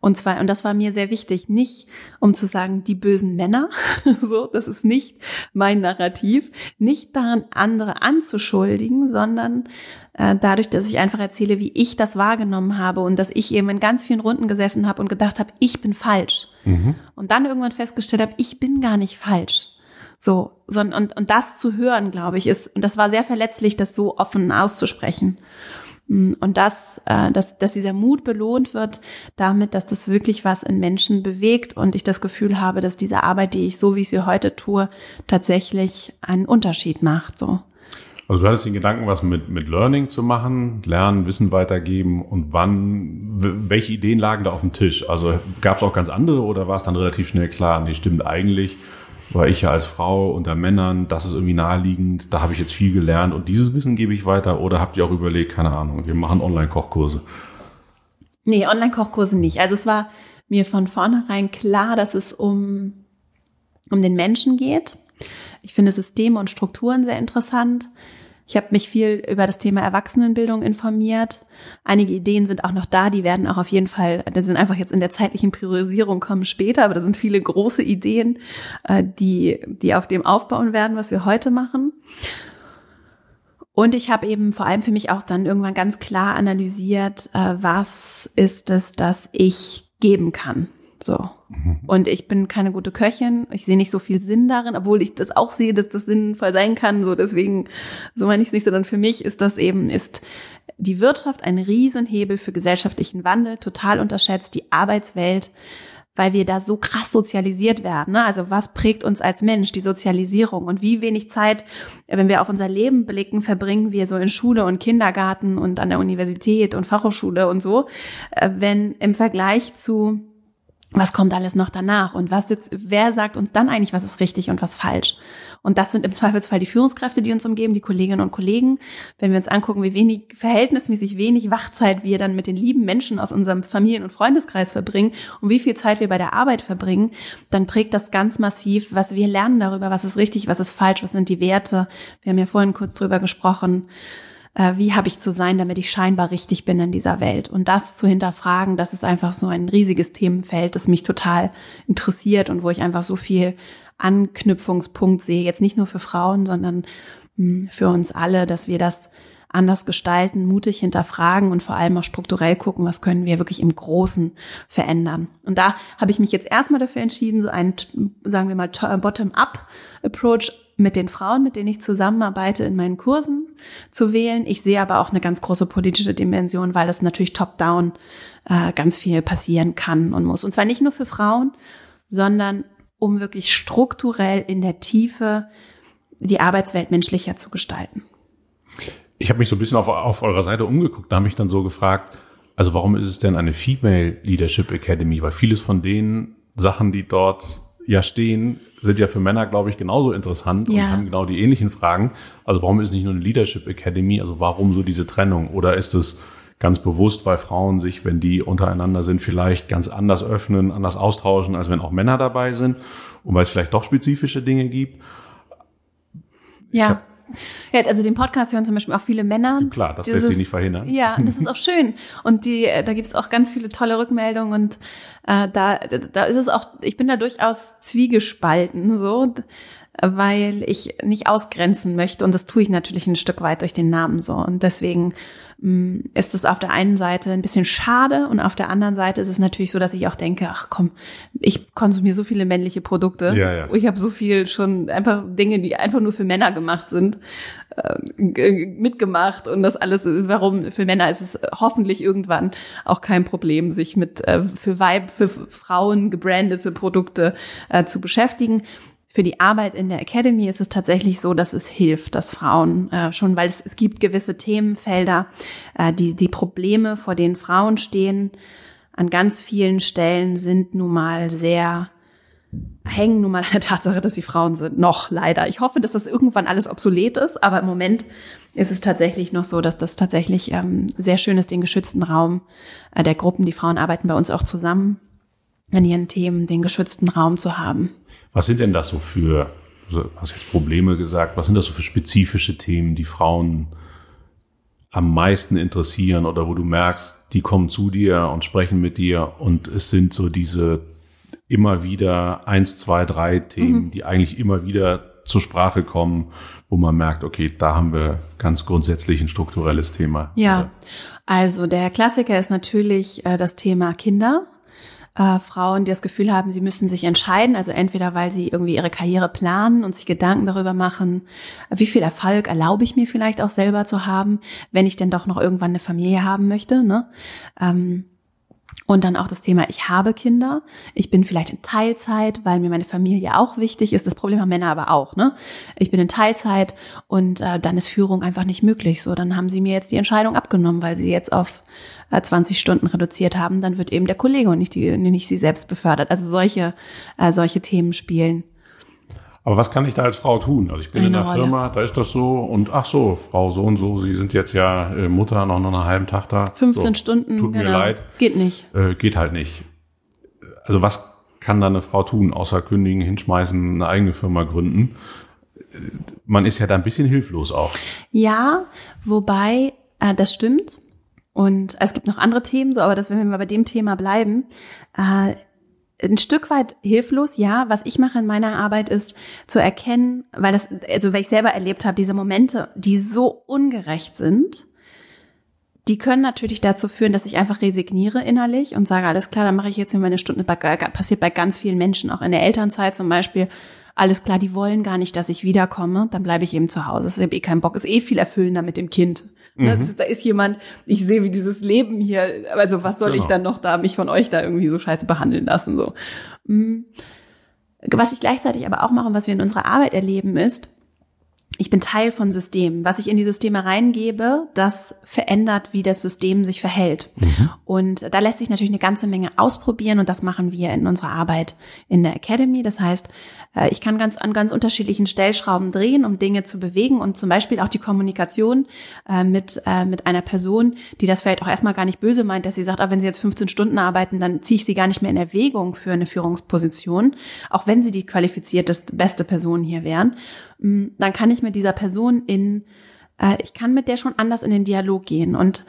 Und zwar, und das war mir sehr wichtig, nicht um zu sagen, die bösen Männer, so, das ist nicht mein Narrativ, nicht daran andere anzuschuldigen, sondern äh, dadurch, dass ich einfach erzähle, wie ich das wahrgenommen habe und dass ich eben in ganz vielen Runden gesessen habe und gedacht habe, ich bin falsch. Mhm. Und dann irgendwann festgestellt habe, ich bin gar nicht falsch. So, sondern, und, und das zu hören, glaube ich, ist, und das war sehr verletzlich, das so offen auszusprechen. Mm, und dass, äh, dass, dass dieser Mut belohnt wird damit, dass das wirklich was in Menschen bewegt und ich das Gefühl habe, dass diese Arbeit, die ich so, wie ich sie heute tue, tatsächlich einen Unterschied macht. So. Also du hattest den Gedanken, was mit, mit Learning zu machen, lernen, Wissen weitergeben und wann, welche Ideen lagen da auf dem Tisch? Also gab es auch ganz andere oder war es dann relativ schnell klar, nee, stimmt eigentlich, weil ich ja als Frau unter Männern, das ist irgendwie naheliegend, da habe ich jetzt viel gelernt und dieses Wissen gebe ich weiter oder habt ihr auch überlegt, keine Ahnung, wir machen Online-Kochkurse? Nee, Online-Kochkurse nicht. Also es war mir von vornherein klar, dass es um, um den Menschen geht. Ich finde Systeme und Strukturen sehr interessant. Ich habe mich viel über das Thema Erwachsenenbildung informiert. Einige Ideen sind auch noch da, die werden auch auf jeden Fall, das sind einfach jetzt in der zeitlichen Priorisierung kommen später, aber da sind viele große Ideen, äh, die, die auf dem aufbauen werden, was wir heute machen. Und ich habe eben vor allem für mich auch dann irgendwann ganz klar analysiert, äh, was ist es, das ich geben kann. So. Mhm. Und ich bin keine gute Köchin. Ich sehe nicht so viel Sinn darin, obwohl ich das auch sehe, dass das sinnvoll sein kann. So, deswegen, so meine ich es nicht, sondern für mich ist das eben, ist die Wirtschaft ein Riesenhebel für gesellschaftlichen Wandel, total unterschätzt, die Arbeitswelt, weil wir da so krass sozialisiert werden. Ne? Also was prägt uns als Mensch, die Sozialisierung und wie wenig Zeit, wenn wir auf unser Leben blicken, verbringen wir so in Schule und Kindergarten und an der Universität und Fachhochschule und so, äh, wenn im Vergleich zu was kommt alles noch danach und was jetzt, wer sagt uns dann eigentlich, was ist richtig und was falsch? Und das sind im Zweifelsfall die Führungskräfte, die uns umgeben, die Kolleginnen und Kollegen. Wenn wir uns angucken, wie wenig, verhältnismäßig wenig Wachzeit wir dann mit den lieben Menschen aus unserem Familien- und Freundeskreis verbringen und wie viel Zeit wir bei der Arbeit verbringen, dann prägt das ganz massiv, was wir lernen darüber, was ist richtig, was ist falsch, was sind die Werte. Wir haben ja vorhin kurz drüber gesprochen äh, wie habe ich zu sein, damit ich scheinbar richtig bin in dieser Welt. Und das zu hinterfragen, das ist einfach so ein riesiges Themenfeld, das mich total interessiert und wo ich einfach so viel Anknüpfungspunkt sehe, jetzt nicht nur für Frauen, sondern hm, für uns alle, dass wir das anders gestalten, mutig hinterfragen und vor allem auch strukturell gucken, was können wir wirklich im Großen verändern. Und da habe ich mich jetzt erstmal dafür entschieden, so einen, sagen wir mal, Bottom-up-Approach mit den Frauen, mit denen ich zusammenarbeite, in meinen Kursen zu wählen. Ich sehe aber auch eine ganz große politische Dimension, weil es natürlich top-down äh, ganz viel passieren kann und muss. Und zwar nicht nur für Frauen, sondern um wirklich strukturell in der Tiefe die Arbeitswelt menschlicher zu gestalten. Ich habe mich so ein bisschen auf, auf eurer Seite umgeguckt, da habe ich dann so gefragt, also warum ist es denn eine Female Leadership Academy? Weil vieles von den Sachen, die dort ja stehen, sind ja für Männer, glaube ich, genauso interessant ja. und haben genau die ähnlichen Fragen. Also warum ist es nicht nur eine Leadership Academy? Also warum so diese Trennung? Oder ist es ganz bewusst, weil Frauen sich, wenn die untereinander sind, vielleicht ganz anders öffnen, anders austauschen, als wenn auch Männer dabei sind und weil es vielleicht doch spezifische Dinge gibt? Ja. Ja, also den Podcast hören zum Beispiel auch viele Männer. Klar, das lässt sich nicht verhindern. Ja, und das ist auch schön. Und die, äh, da gibt's auch ganz viele tolle Rückmeldungen und äh, da, da ist es auch, ich bin da durchaus zwiegespalten, so, weil ich nicht ausgrenzen möchte. Und das tue ich natürlich ein Stück weit durch den Namen so. Und deswegen Mm, ist es auf der einen Seite ein bisschen schade und auf der anderen Seite ist es natürlich so, dass ich auch denke, ach komm, ich konsumiere so viele männliche Produkte. Ja, ja. Ich habe so viel schon einfach Dinge, die einfach nur für Männer gemacht sind, äh, mitgemacht und das alles, warum für Männer ist es hoffentlich irgendwann auch kein Problem, sich mit äh, für Weib, für Frauen gebrandete Produkte äh, zu beschäftigen für die Arbeit in der Academy ist es tatsächlich so, dass es hilft, dass Frauen äh, schon, weil es, es gibt gewisse Themenfelder, äh, die die Probleme, vor denen Frauen stehen, an ganz vielen Stellen sind nun mal sehr hängen nun mal an der Tatsache, dass sie Frauen sind. Noch leider. Ich hoffe, dass das irgendwann alles obsolet ist, aber im Moment ist es tatsächlich noch so, dass das tatsächlich ähm, sehr schön ist, den geschützten Raum äh, der Gruppen, die Frauen arbeiten bei uns auch zusammen an ihren Themen, den geschützten Raum zu haben. Was sind denn das so für, du hast jetzt Probleme gesagt, was sind das so für spezifische Themen, die Frauen am meisten interessieren oder wo du merkst, die kommen zu dir und sprechen mit dir und es sind so diese immer wieder eins, zwei, drei Themen, mhm. die eigentlich immer wieder zur Sprache kommen, wo man merkt, okay, da haben wir ganz grundsätzlich ein strukturelles Thema. Ja, also der Klassiker ist natürlich äh, das Thema Kinder äh, Frauen, die das Gefühl haben, sie müssen sich entscheiden, also entweder weil sie irgendwie ihre Karriere planen und sich Gedanken darüber machen, wie viel Erfolg erlaube ich mir vielleicht auch selber zu haben, wenn ich denn doch noch irgendwann eine Familie haben möchte. Ne? Ähm, und dann auch das Thema, ich habe Kinder, ich bin vielleicht in Teilzeit, weil mir meine Familie auch wichtig ist. Das Problem haben Männer aber auch. Ne? Ich bin in Teilzeit und äh, dann ist Führung einfach nicht möglich. So, dann haben sie mir jetzt die Entscheidung abgenommen, weil sie jetzt auf äh, 20 Stunden reduziert haben. Dann wird eben der Kollege und nicht, die, nicht sie selbst befördert. Also solche, äh, solche Themen spielen. Aber was kann ich da als Frau tun? Also ich bin in der. Firma, da ist das so und ach so, Frau so und so, Sie sind jetzt ja äh, Mutter noch einen halben Tag da. 15 so, Stunden. Tut genau. mir leid. Geht nicht. Äh, geht halt nicht. Also was kann da eine Frau tun, außer kündigen, hinschmeißen, eine eigene Firma gründen? Man ist ja da ein bisschen hilflos auch. Ja, wobei, äh, das stimmt. Und es gibt noch andere Themen, so, aber das, wenn wir mal bei dem Thema bleiben, äh, ein Stück weit hilflos, ja. Was ich mache in meiner Arbeit ist zu erkennen, weil das, also weil ich selber erlebt habe, diese Momente, die so ungerecht sind, die können natürlich dazu führen, dass ich einfach resigniere innerlich und sage, alles klar, dann mache ich jetzt hier meine Stunde. Passiert bei ganz vielen Menschen, auch in der Elternzeit zum Beispiel. Alles klar, die wollen gar nicht, dass ich wiederkomme, dann bleibe ich eben zu Hause. Es ist eh kein Bock, ist eh viel erfüllender mit dem Kind. Ne, mhm. da ist jemand, ich sehe, wie dieses Leben hier, also was soll genau. ich dann noch da, mich von euch da irgendwie so scheiße behandeln lassen, so. Mhm. Was ich gleichzeitig aber auch mache und was wir in unserer Arbeit erleben ist, ich bin Teil von Systemen. Was ich in die Systeme reingebe, das verändert, wie das System sich verhält. Mhm. Und da lässt sich natürlich eine ganze Menge ausprobieren und das machen wir in unserer Arbeit in der Academy. Das heißt, äh, ich kann ganz an ganz unterschiedlichen Stellschrauben drehen, um Dinge zu bewegen und zum Beispiel auch die Kommunikation äh, mit, äh, mit einer Person, die das vielleicht auch erstmal gar nicht böse meint, dass sie sagt, ah, wenn sie jetzt 15 Stunden arbeiten, dann ziehe ich sie gar nicht mehr in Erwägung für eine Führungsposition, auch wenn sie die qualifizierteste, beste Person hier wären. Mm, dann kann ich mit dieser Person in, ich kann mit der schon anders in den Dialog gehen und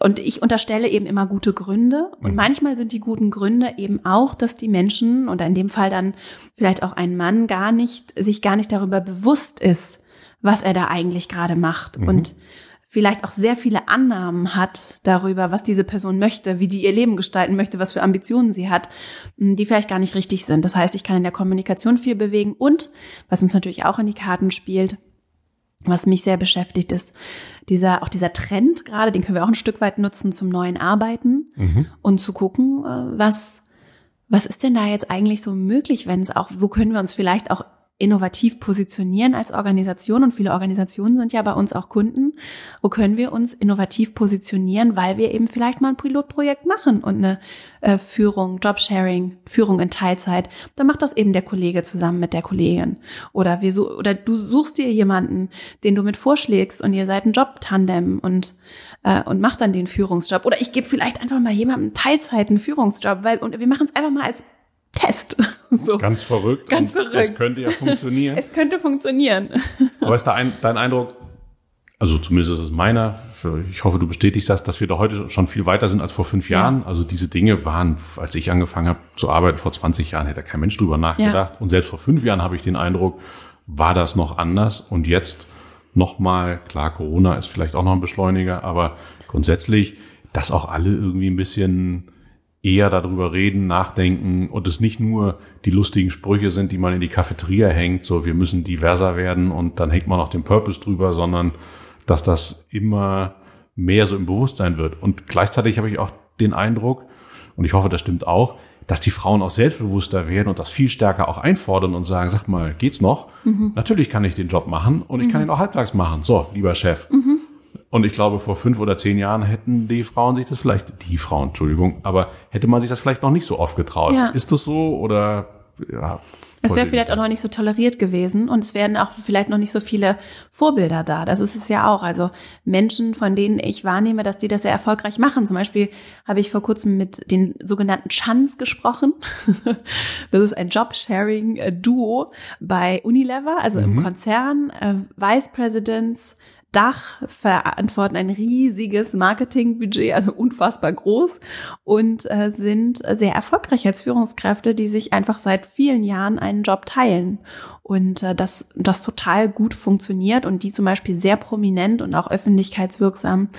und ich unterstelle eben immer gute Gründe. Und mhm. manchmal sind die guten Gründe eben auch, dass die Menschen oder in dem Fall dann vielleicht auch ein Mann gar nicht, sich gar nicht darüber bewusst ist, was er da eigentlich gerade macht. Mhm. Und vielleicht auch sehr viele Annahmen hat darüber, was diese Person möchte, wie die ihr Leben gestalten möchte, was für Ambitionen sie hat, die vielleicht gar nicht richtig sind. Das heißt, ich kann in der Kommunikation viel bewegen und, was uns natürlich auch in die Karten spielt, was mich sehr beschäftigt, ist dieser, auch dieser Trend gerade, den können wir auch ein Stück weit nutzen zum neuen Arbeiten mhm. und zu gucken, äh, was, was ist denn da jetzt eigentlich so möglich, wenn es auch, wo können wir uns vielleicht auch innovativ positionieren als Organisation und viele Organisationen sind ja bei uns auch Kunden. Wo können wir uns innovativ positionieren, weil wir eben vielleicht mal ein Pilotprojekt machen und eine äh, Führung, Jobsharing, Führung in Teilzeit, dann macht das eben der Kollege zusammen mit der Kollegin. Oder wir so, oder du suchst dir jemanden, den du mit vorschlägst und ihr seid ein Job-Tandem und äh, und macht dann den Führungsjob. Oder ich gebe vielleicht einfach mal jemandem Teilzeit einen Führungsjob, weil und wir machen es einfach mal als Test. So. Ganz verrückt. Ganz verrückt. Das könnte ja funktionieren. es könnte funktionieren. Aber ist da ein, dein Eindruck, also zumindest ist es meiner, ich hoffe, du bestätigst das, dass wir da heute schon viel weiter sind als vor fünf Jahren. Ja. Also diese Dinge waren, als ich angefangen habe zu arbeiten, vor 20 Jahren hätte kein Mensch drüber nachgedacht. Ja. Und selbst vor fünf Jahren habe ich den Eindruck, war das noch anders. Und jetzt nochmal, klar, Corona ist vielleicht auch noch ein Beschleuniger, aber grundsätzlich, dass auch alle irgendwie ein bisschen eher darüber reden, nachdenken und es nicht nur die lustigen Sprüche sind, die man in die Cafeteria hängt, so wir müssen diverser werden und dann hängt man noch den Purpose drüber, sondern dass das immer mehr so im Bewusstsein wird. Und gleichzeitig habe ich auch den Eindruck, und ich hoffe, das stimmt auch, dass die Frauen auch selbstbewusster werden und das viel stärker auch einfordern und sagen, sag mal, geht's noch? Mhm. Natürlich kann ich den Job machen und ich mhm. kann ihn auch halbtags machen. So, lieber Chef. Mhm. Und ich glaube, vor fünf oder zehn Jahren hätten die Frauen sich das vielleicht, die Frauen, Entschuldigung, aber hätte man sich das vielleicht noch nicht so oft getraut. Ja. Ist das so oder ja? Es wäre vielleicht auch noch nicht so toleriert gewesen und es wären auch vielleicht noch nicht so viele Vorbilder da. Das ist es ja auch. Also Menschen, von denen ich wahrnehme, dass die das sehr erfolgreich machen. Zum Beispiel habe ich vor kurzem mit den sogenannten Chans gesprochen. Das ist ein Job-Sharing-Duo bei Unilever, also mhm. im Konzern. Äh, Vice Presidents Dach, verantworten ein riesiges Marketingbudget, also unfassbar groß und äh, sind sehr erfolgreich als Führungskräfte, die sich einfach seit vielen Jahren einen Job teilen und äh, das, das total gut funktioniert und die zum Beispiel sehr prominent und auch öffentlichkeitswirksam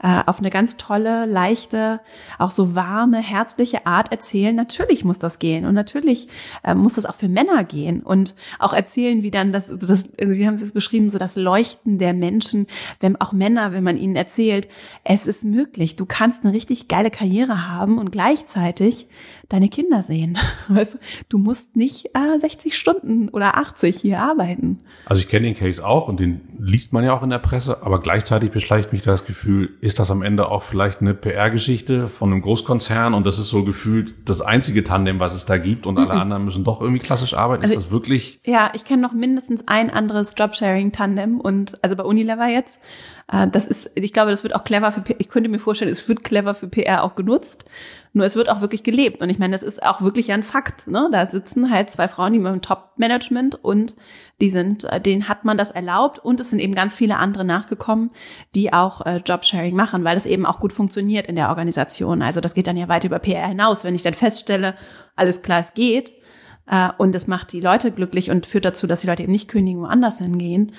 äh, auf eine ganz tolle, leichte, auch so warme, herzliche Art erzählen. Natürlich muss das gehen und natürlich äh, muss das auch für Männer gehen und auch erzählen, wie dann das, das wie haben Sie es beschrieben, so das Leuchten der Menschen, wenn auch Männer, wenn man ihnen erzählt, es ist möglich, du kannst eine richtig geile Karriere haben und gleichzeitig deine Kinder sehen. Weißt du, du musst nicht äh, 60 Stunden oder 80 hier arbeiten. Also ich kenne den Case auch und den liest man ja auch in der Presse, aber gleichzeitig beschleicht mich das Gefühl, ist das am Ende auch vielleicht eine PR-Geschichte von einem Großkonzern und das ist so gefühlt das einzige Tandem, was es da gibt und alle anderen müssen doch irgendwie klassisch arbeiten. Also ist das wirklich? Ja, ich kenne noch mindestens ein anderes Jobsharing-Tandem und also bei Unilever jetzt. Äh, das ist, ich glaube, das wird auch clever für, ich könnte mir vorstellen, es wird clever für PR auch genutzt. Nur es wird auch wirklich gelebt. Und ich meine, das ist auch wirklich ein Fakt. Ne? Da sitzen halt zwei Frauen, die dem Top-Management und die sind, äh, denen hat man das erlaubt und es sind eben ganz viele andere nachgekommen, die auch äh, Jobsharing machen, weil das eben auch gut funktioniert in der Organisation. Also das geht dann ja weit über PR hinaus. Wenn ich dann feststelle, alles klar, es geht, äh, und es macht die Leute glücklich und führt dazu, dass die Leute eben nicht kündigen, woanders hingehen,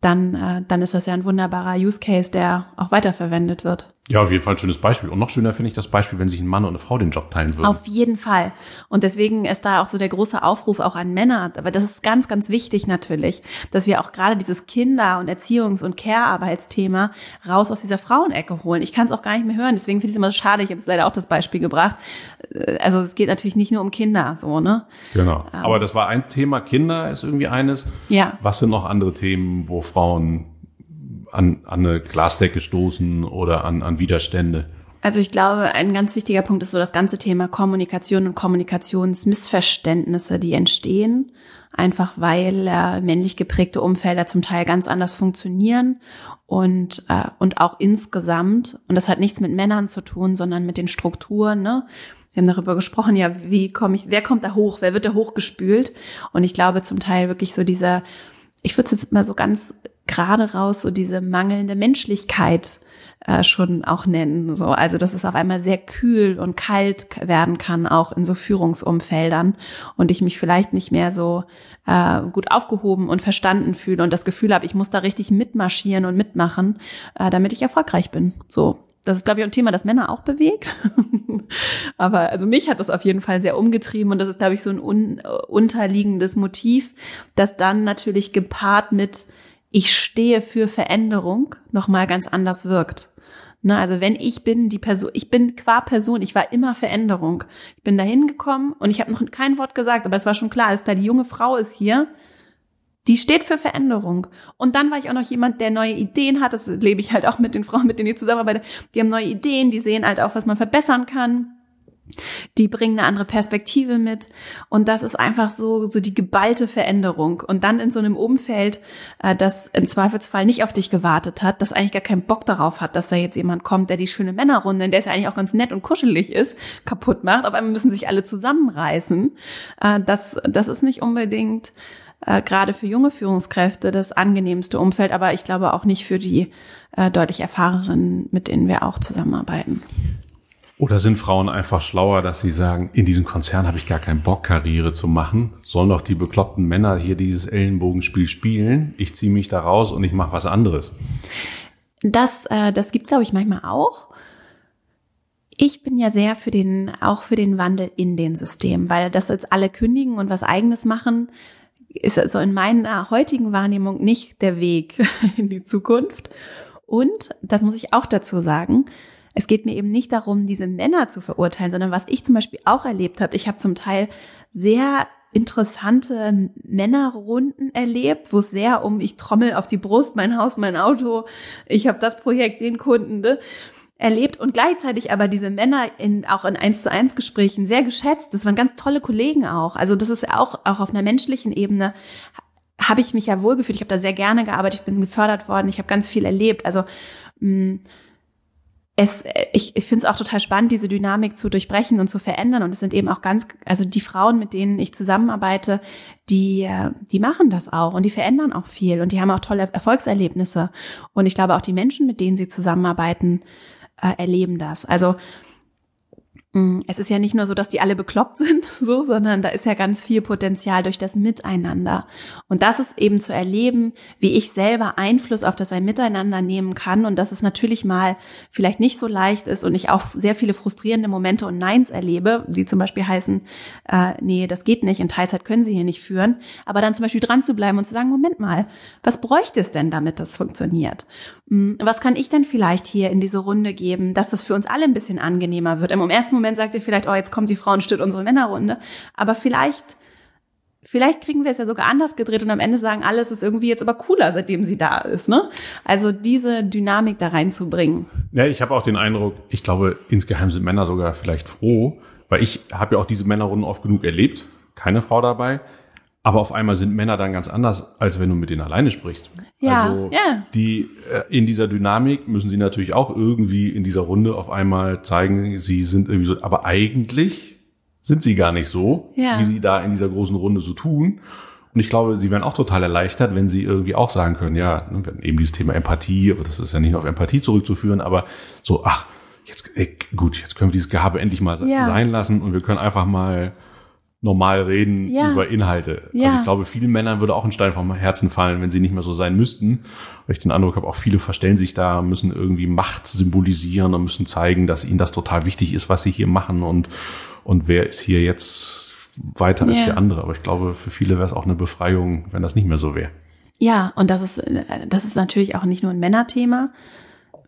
dann, äh, dann ist das ja ein wunderbarer Use Case, der auch weiterverwendet wird. Ja, auf jeden Fall ein schönes Beispiel. Und noch schöner finde ich das Beispiel, wenn sich ein Mann und eine Frau den Job teilen würden. Auf jeden Fall. Und deswegen ist da auch so der große Aufruf auch an Männer. Aber das ist ganz, ganz wichtig natürlich, dass wir auch gerade dieses Kinder- und Erziehungs- und Care-Arbeitsthema raus aus dieser Frauenecke holen. Ich kann es auch gar nicht mehr hören. Deswegen finde ich es immer so schade. Ich habe jetzt leider auch das Beispiel gebracht. Äh, also es geht natürlich nicht nur um Kinder, so, ne? Genau. Ähm. Aber das war ein Thema. Kinder ist irgendwie eines. Ja. Was sind noch andere Themen, wo Frauen an, an eine Glasdecke stoßen oder an, an Widerstände? Also ich glaube, ein ganz wichtiger Punkt ist so das ganze Thema Kommunikation und Kommunikationsmissverständnisse, die entstehen, einfach weil äh, männlich geprägte Umfelder zum Teil ganz anders funktionieren und äh, und auch insgesamt und das hat nichts mit Männern zu tun, sondern mit den Strukturen. Ne? Wir haben darüber gesprochen, ja, wie komme ich, wer kommt da hoch, wer wird da hochgespült? Und ich glaube zum Teil wirklich so dieser, ich würde es jetzt mal so ganz gerade raus so diese mangelnde Menschlichkeit äh, schon auch nennen. So, also dass es auf einmal sehr kühl und kalt werden kann, auch in so Führungsumfeldern und ich mich vielleicht nicht mehr so äh, gut aufgehoben und verstanden fühle und das Gefühl habe, ich muss da richtig mitmarschieren und mitmachen, äh, damit ich erfolgreich bin. So, das ist, glaube ich, ein Thema, das Männer auch bewegt. Aber also mich hat das auf jeden Fall sehr umgetrieben und das ist, glaube ich, so ein un unterliegendes Motiv, das dann natürlich gepaart mit ich stehe für Veränderung nochmal ganz anders wirkt. Ne, also wenn ich bin die Person, ich bin qua Person, ich war immer Veränderung. Ich bin da hingekommen und ich habe noch kein Wort gesagt, aber es war schon klar, dass da die junge Frau ist hier, die steht für Veränderung. Und dann war ich auch noch jemand, der neue Ideen hat. Das lebe ich halt auch mit den Frauen, mit denen ich zusammenarbeite. Die haben neue Ideen, die sehen halt auch, was man verbessern kann die bringen eine andere Perspektive mit und das ist einfach so so die geballte Veränderung und dann in so einem Umfeld, äh, das im Zweifelsfall nicht auf dich gewartet hat, das eigentlich gar keinen Bock darauf hat, dass da jetzt jemand kommt, der die schöne Männerrunde, in der es ja eigentlich auch ganz nett und kuschelig ist, kaputt macht. Auf einmal müssen sich alle zusammenreißen. Äh, das das ist nicht unbedingt äh, gerade für junge Führungskräfte das angenehmste Umfeld, aber ich glaube auch nicht für die deutlich erfahrenen, mit denen wir auch zusammenarbeiten. Oder sind Frauen einfach schlauer, dass sie sagen, in diesem Konzern habe ich gar keinen Bock, Karriere zu machen? Sollen doch die bekloppten Männer hier dieses Ellenbogenspiel spielen? Ich ziehe mich da raus und ich mache was anderes. Das, äh, das gibt's glaube ich, manchmal auch. Ich bin ja sehr für den, auch für den Wandel in den Systemen, weil das jetzt alle kündigen und was eigenes machen, ist also in meiner heutigen Wahrnehmung nicht der Weg in die Zukunft. Und, das muss ich auch dazu sagen, es geht mir eben nicht darum, diese Männer zu verurteilen, sondern was ich zum Beispiel auch erlebt habe, ich habe zum Teil sehr interessante Männerrunden erlebt, wo es sehr um ich trommel auf die Brust, mein Haus, mein Auto, ich habe das Projekt, den Kunden ne, erlebt und gleichzeitig aber diese Männer in auch in eins zu eins Gesprächen sehr geschätzt. Das waren ganz tolle Kollegen auch. Also das ist auch auch auf einer menschlichen Ebene habe ich mich ja wohlgefühlt. Ich habe da sehr gerne gearbeitet, ich bin gefördert worden, ich habe ganz viel erlebt. Also mh, es, ich, ich finde es auch total spannend, diese Dynamik zu durchbrechen und zu verändern. Und es sind eben auch ganz, also die Frauen, mit denen ich zusammenarbeite, die, die machen das auch und die verändern auch viel und die haben auch tolle Erfolgserlebnisse. Und ich glaube auch die Menschen, mit denen sie zusammenarbeiten, äh, erleben das. Also es ist ja nicht nur so, dass die alle bekloppt sind, so, sondern da ist ja ganz viel Potenzial durch das Miteinander. Und das ist eben zu erleben, wie ich selber Einfluss auf das ein Miteinander nehmen kann und dass es natürlich mal vielleicht nicht so leicht ist und ich auch sehr viele frustrierende Momente und Neins erlebe, die zum Beispiel heißen, äh, nee, das geht nicht, in Teilzeit können sie hier nicht führen, aber dann zum Beispiel dran zu bleiben und zu sagen, Moment mal, was bräuchte es denn, damit das funktioniert? Mm, was kann ich denn vielleicht hier in diese Runde geben, dass das für uns alle ein bisschen angenehmer wird? Im ersten Moment sagt ihr vielleicht, oh, jetzt kommt die Frau und stört unsere Männerrunde. Aber vielleicht, vielleicht kriegen wir es ja sogar anders gedreht und am Ende sagen, alles ist irgendwie jetzt aber cooler, seitdem sie da ist. Ne? Also diese Dynamik da reinzubringen. Ja, ich habe auch den Eindruck, ich glaube, insgeheim sind Männer sogar vielleicht froh, weil ich habe ja auch diese Männerrunden oft genug erlebt, keine Frau dabei. Aber auf einmal sind Männer dann ganz anders, als wenn du mit denen alleine sprichst. Ja, also ja. die äh, in dieser Dynamik müssen sie natürlich auch irgendwie in dieser Runde auf einmal zeigen, sie sind irgendwie so, aber eigentlich sind sie gar nicht so, ja. wie sie da in dieser großen Runde so tun. Und ich glaube, sie werden auch total erleichtert, wenn sie irgendwie auch sagen können, ja, ne, eben dieses Thema Empathie, aber das ist ja nicht nur auf Empathie zurückzuführen, aber so, ach, jetzt, ey, gut, jetzt können wir dieses Gehabe endlich mal Ja. sein lassen und wir können einfach mal normal reden Ja. über Inhalte. Ja. Also ich glaube, vielen Männern würde auch ein Stein vom Herzen fallen, wenn sie nicht mehr so sein müssten. Weil ich den Eindruck habe, auch viele verstellen sich da, müssen irgendwie Macht symbolisieren und müssen zeigen, dass ihnen das total wichtig ist, was sie hier machen und, und wer ist hier jetzt weiter als Ja. der andere. Aber ich glaube, für viele wäre es auch eine Befreiung, wenn das nicht mehr so wäre. Ja, und das ist, das ist natürlich auch nicht nur ein Männerthema.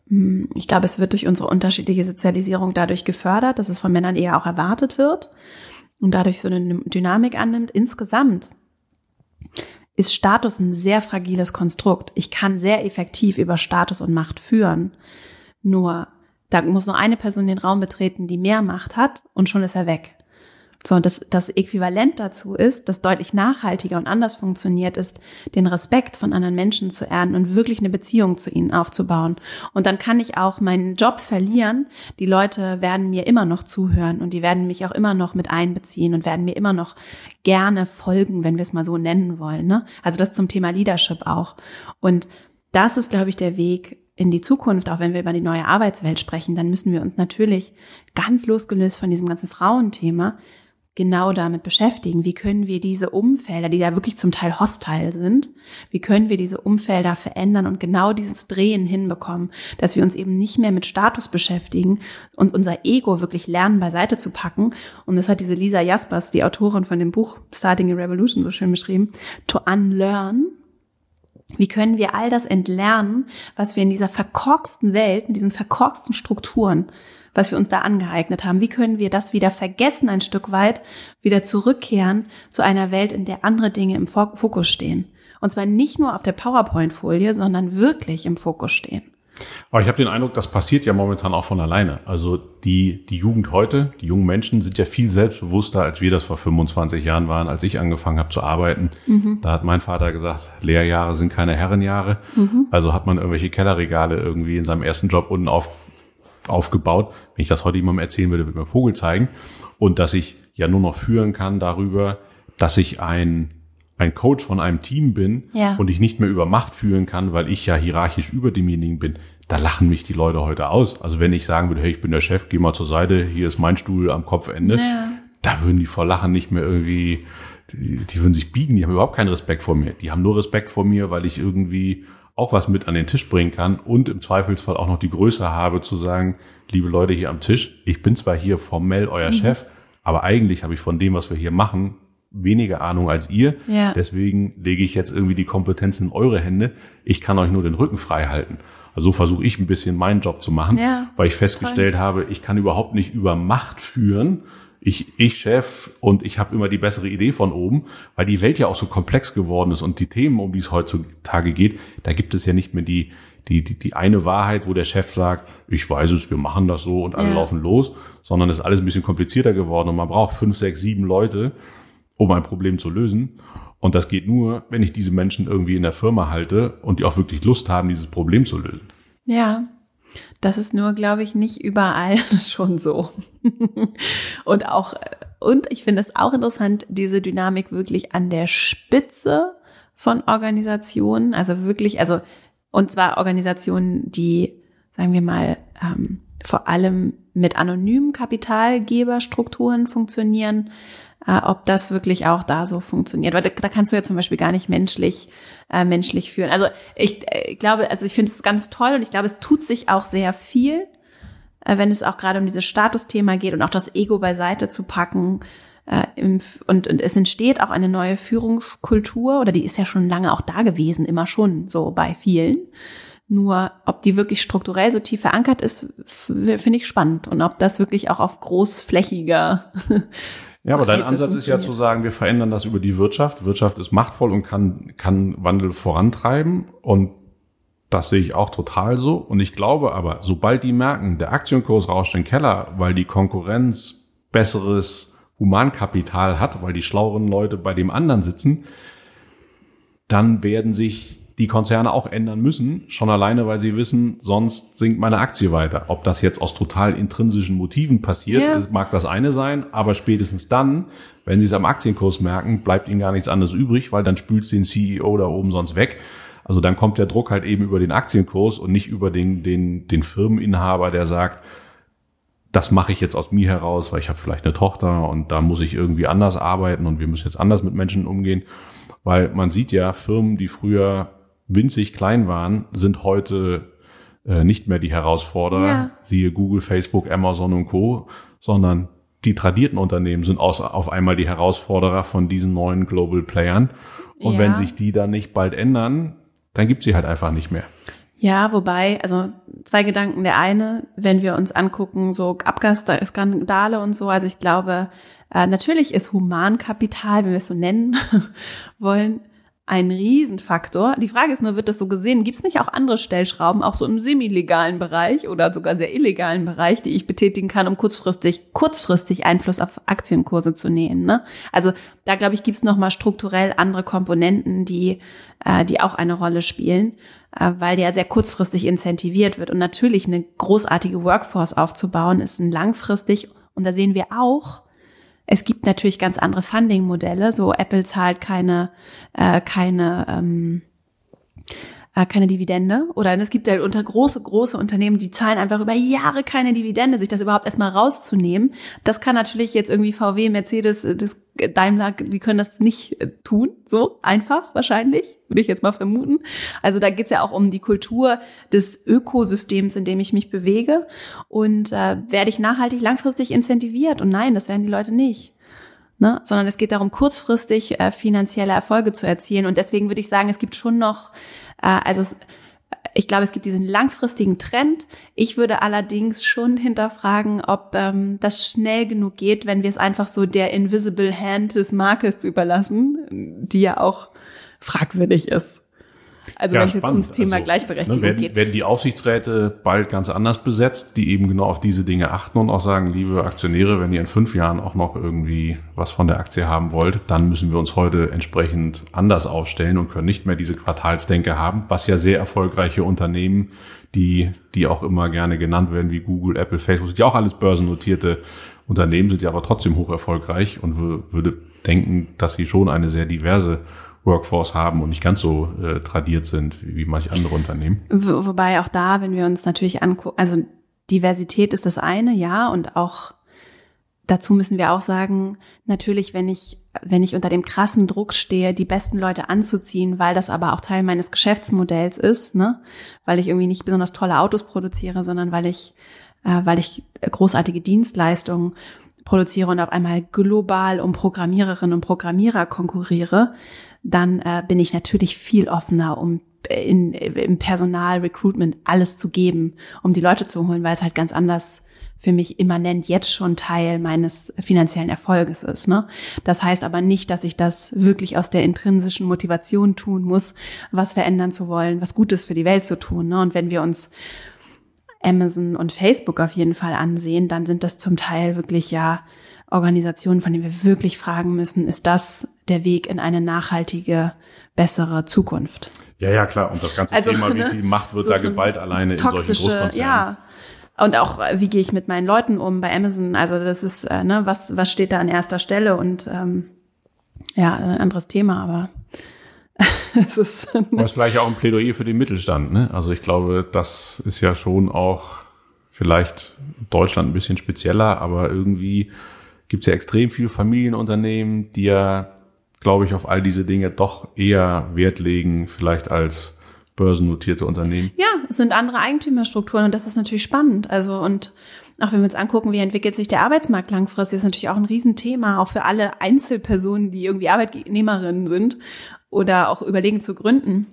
Hm, Ich glaube, es wird durch unsere unterschiedliche Sozialisierung dadurch gefördert, dass es von Männern eher auch erwartet wird und dadurch so eine Dynamik annimmt. Insgesamt ist Status ein sehr fragiles Konstrukt. Ich kann sehr effektiv über Status und Macht führen. Nur, da muss nur eine Person den Raum betreten, die mehr Macht hat und schon ist er weg. So, und das, das Äquivalent dazu ist, das deutlich nachhaltiger und anders funktioniert, ist, den Respekt von anderen Menschen zu ernten und wirklich eine Beziehung zu ihnen aufzubauen. Und dann kann ich auch meinen Job verlieren. Die Leute werden mir immer noch zuhören und die werden mich auch immer noch mit einbeziehen und werden mir immer noch gerne folgen, wenn wir es mal so nennen wollen. Ne? Also das zum Thema Leadership auch. Und das ist, glaube ich, der Weg in die Zukunft, auch wenn wir über die neue Arbeitswelt sprechen, dann müssen wir uns natürlich ganz losgelöst von diesem ganzen Frauenthema genau damit beschäftigen. Wie können wir diese Umfelder, die ja wirklich zum Teil hostile sind, wie können wir diese Umfelder verändern und genau dieses Drehen hinbekommen, dass wir uns eben nicht mehr mit Status beschäftigen und unser Ego wirklich lernen beiseite zu packen. Und das hat diese Lisa Jaspers, die Autorin von dem Buch Starting a Revolution, so schön beschrieben, to unlearn. Wie können wir all das entlernen, was wir in dieser verkorksten Welt, mit diesen verkorksten Strukturen, was wir uns da angeeignet haben? Wie können wir das wieder vergessen ein Stück weit, wieder zurückkehren zu einer Welt, in der andere Dinge im Fo- Fokus stehen? Und zwar nicht nur auf der PowerPoint-Folie, sondern wirklich im Fokus stehen. Aber ich habe den Eindruck, das passiert ja momentan auch von alleine. Also die, die Jugend heute, die jungen Menschen sind ja viel selbstbewusster, als wir das vor 25 Jahren waren, als ich angefangen habe zu arbeiten. Da hat mein Vater gesagt, Lehrjahre sind keine Herrenjahre. Also hat man irgendwelche Kellerregale irgendwie in seinem ersten Job unten auf, aufgebaut. Wenn ich das heute jemandem erzählen würde, würde mir Vogel zeigen. Und dass ich ja nur noch führen kann darüber, dass ich ein ein Coach von einem Team bin Ja. und ich nicht mehr über Macht führen kann, weil ich ja hierarchisch über demjenigen bin, da lachen mich die Leute heute aus. Also wenn ich sagen würde, hey, ich bin der Chef, geh mal zur Seite, hier ist mein Stuhl am Kopfende, Ja. da würden die vor Lachen nicht mehr irgendwie, die, die würden sich biegen, die haben überhaupt keinen Respekt vor mir. Die haben nur Respekt vor mir, weil ich irgendwie auch was mit an den Tisch bringen kann und im Zweifelsfall auch noch die Größe habe zu sagen, liebe Leute hier am Tisch, ich bin zwar hier formell euer Chef, aber eigentlich habe ich von dem, was wir hier machen, weniger Ahnung als ihr. Ja. Deswegen lege ich jetzt irgendwie die Kompetenz in eure Hände. Ich kann euch nur den Rücken frei halten. Also so versuche ich ein bisschen meinen Job zu machen, Ja, weil ich festgestellt habe, ich kann überhaupt nicht über Macht führen. Ich, ich Chef und ich habe immer die bessere Idee von oben, weil die Welt ja auch so komplex geworden ist und die Themen, um die es heutzutage geht, da gibt es ja nicht mehr die, die, die, die eine Wahrheit, wo der Chef sagt, ich weiß es, wir machen das so und alle Ja. laufen los, sondern es ist alles ein bisschen komplizierter geworden und man braucht fünf, sechs, sieben Leute, um ein Problem zu lösen. Und das geht nur, wenn ich diese Menschen irgendwie in der Firma halte und die auch wirklich Lust haben, dieses Problem zu lösen. Ja. Das ist nur, glaube ich, nicht überall schon so. und auch, und ich finde es auch interessant, diese Dynamik wirklich an der Spitze von Organisationen, also wirklich, also, und zwar Organisationen, die, sagen wir mal, ähm, vor allem mit anonymen Kapitalgeberstrukturen funktionieren, äh, ob das wirklich auch da so funktioniert. Weil da, da kannst du ja zum Beispiel gar nicht menschlich, äh, menschlich führen. Also ich äh, glaube, also ich finde es ganz toll und ich glaube, es tut sich auch sehr viel, äh, wenn es auch gerade um dieses Statusthema geht und auch das Ego beiseite zu packen. Äh, im, und, und es entsteht auch eine neue Führungskultur, oder die ist ja schon lange auch da gewesen, immer schon so bei vielen. Nur ob die wirklich strukturell so tief verankert ist, finde ich spannend. Und ob das wirklich auch auf großflächiger Ja, aber dein Ansatz ist ja zu sagen, wir verändern das über die Wirtschaft. Wirtschaft ist machtvoll und kann, kann Wandel vorantreiben. Und das sehe ich auch total so. Und ich glaube aber, sobald die merken, der Aktienkurs rauscht in den Keller, weil die Konkurrenz besseres Humankapital hat, weil die schlaueren Leute bei dem anderen sitzen, dann werden sich die Konzerne auch ändern müssen, schon alleine, weil sie wissen, sonst sinkt meine Aktie weiter. Ob das jetzt aus total intrinsischen Motiven passiert, ja. mag das eine sein, aber spätestens dann, wenn sie es am Aktienkurs merken, bleibt ihnen gar nichts anderes übrig, weil dann spült den CEO da oben sonst weg. Also dann kommt der Druck halt eben über den Aktienkurs und nicht über den, den, den Firmeninhaber, der sagt, das mache ich jetzt aus mir heraus, weil ich habe vielleicht eine Tochter und da muss ich irgendwie anders arbeiten und wir müssen jetzt anders mit Menschen umgehen. Weil man sieht ja, Firmen, die früher winzig klein waren, sind heute äh, nicht mehr die Herausforderer, ja. siehe Google, Facebook, Amazon und Co., sondern die tradierten Unternehmen sind aus, auf einmal die Herausforderer von diesen neuen Global Playern. Und ja. wenn sich die dann nicht bald ändern, dann gibt sie halt einfach nicht mehr. Ja, wobei, also zwei Gedanken. Der eine, wenn wir uns angucken, so Abgasskandale und so, also ich glaube, äh, natürlich ist Humankapital, wenn wir es so nennen wollen, ein Riesenfaktor. Die Frage ist nur, wird das so gesehen? Gibt es nicht auch andere Stellschrauben, auch so im semi-legalen Bereich oder sogar sehr illegalen Bereich, die ich betätigen kann, um kurzfristig, kurzfristig Einfluss auf Aktienkurse zu nehmen? Ne? Also da glaube ich, gibt es nochmal strukturell andere Komponenten, die, äh, die auch eine Rolle spielen, äh, weil der sehr kurzfristig incentiviert wird. Und natürlich eine großartige Workforce aufzubauen, ist ein langfristig, und da sehen wir auch, es gibt natürlich ganz andere Funding-Modelle. So Apple zahlt keine, äh, keine, ähm, äh, keine Dividende. Oder es gibt halt unter große, große Unternehmen, die zahlen einfach über Jahre keine Dividende, sich das überhaupt erstmal rauszunehmen. Das kann natürlich jetzt irgendwie VW, Mercedes, äh, das Daimler, die können das nicht äh, tun, so einfach wahrscheinlich, würde ich jetzt mal vermuten. Also da geht's ja auch um die Kultur des Ökosystems, in dem ich mich bewege. Und äh, werde ich nachhaltig langfristig incentiviert? Und nein, das werden die Leute nicht. Ne? Sondern es geht darum, kurzfristig äh, finanzielle Erfolge zu erzielen. Und deswegen würde ich sagen, es gibt schon noch, äh, also ich glaube, es gibt diesen langfristigen Trend. Ich würde allerdings schon hinterfragen, ob ähm, das schnell genug geht, wenn wir es einfach so der Invisible Hand des Markets überlassen, die ja auch fragwürdig ist. Also ja, wenn es jetzt ums Thema also, Gleichberechtigung ne, werden, geht. Werden die Aufsichtsräte bald ganz anders besetzt, die eben genau auf diese Dinge achten und auch sagen, liebe Aktionäre, wenn ihr in fünf Jahren auch noch irgendwie was von der Aktie haben wollt, dann müssen wir uns heute entsprechend anders aufstellen und können nicht mehr diese Quartalsdenke haben, was ja sehr erfolgreiche Unternehmen, die, die auch immer gerne genannt werden, wie Google, Apple, Facebook, sind ja auch alles börsennotierte Unternehmen, sind ja aber trotzdem hoch erfolgreich und würde denken, dass sie schon eine sehr diverse Workforce haben und nicht ganz so äh, tradiert sind wie, manche andere Unternehmen. Wo, wobei auch da, wenn wir uns natürlich angucken, also Diversität ist das eine, ja, und auch dazu müssen wir auch sagen, natürlich, wenn ich, wenn ich unter dem krassen Druck stehe, die besten Leute anzuziehen, weil das aber auch Teil meines Geschäftsmodells ist, ne, weil ich irgendwie nicht besonders tolle Autos produziere, sondern weil ich, äh, weil ich großartige Dienstleistungen produziere und auf einmal global um Programmiererinnen und Programmierer konkurriere, dann äh, bin ich natürlich viel offener, um in, im Personal, Recruitment alles zu geben, um die Leute zu holen, weil es halt ganz anders für mich immanent jetzt schon Teil meines finanziellen Erfolges ist. Ne? Das heißt aber nicht, dass ich das wirklich aus der intrinsischen Motivation tun muss, was verändern zu wollen, was Gutes für die Welt zu tun. Ne? Und wenn wir uns Amazon und Facebook auf jeden Fall ansehen, dann sind das zum Teil wirklich ja Organisationen, von denen wir wirklich fragen müssen, ist das der Weg in eine nachhaltige, bessere Zukunft? Ja, ja, klar. Und das ganze also, Thema, ne, wie viel Macht wird so da geballt alleine in solchen Großkonzernen. Ja. Und auch, äh, wie gehe ich mit meinen Leuten um bei Amazon? Also das ist, äh, ne, was, was steht da an erster Stelle? Und ähm, ja, ein anderes Thema, aber es ist. Aber ist vielleicht auch ein Plädoyer für den Mittelstand, ne? Also ich glaube, das ist ja schon auch vielleicht Deutschland ein bisschen spezieller, aber irgendwie gibt es ja extrem viele Familienunternehmen, die ja, glaube ich, auf all diese Dinge doch eher Wert legen, vielleicht als börsennotierte Unternehmen. Ja, es sind andere Eigentümerstrukturen und das ist natürlich spannend. Also und auch wenn wir uns angucken, wie entwickelt sich der Arbeitsmarkt langfristig, ist natürlich auch ein Riesenthema, auch für alle Einzelpersonen, die irgendwie Arbeitnehmerinnen sind oder auch überlegen zu gründen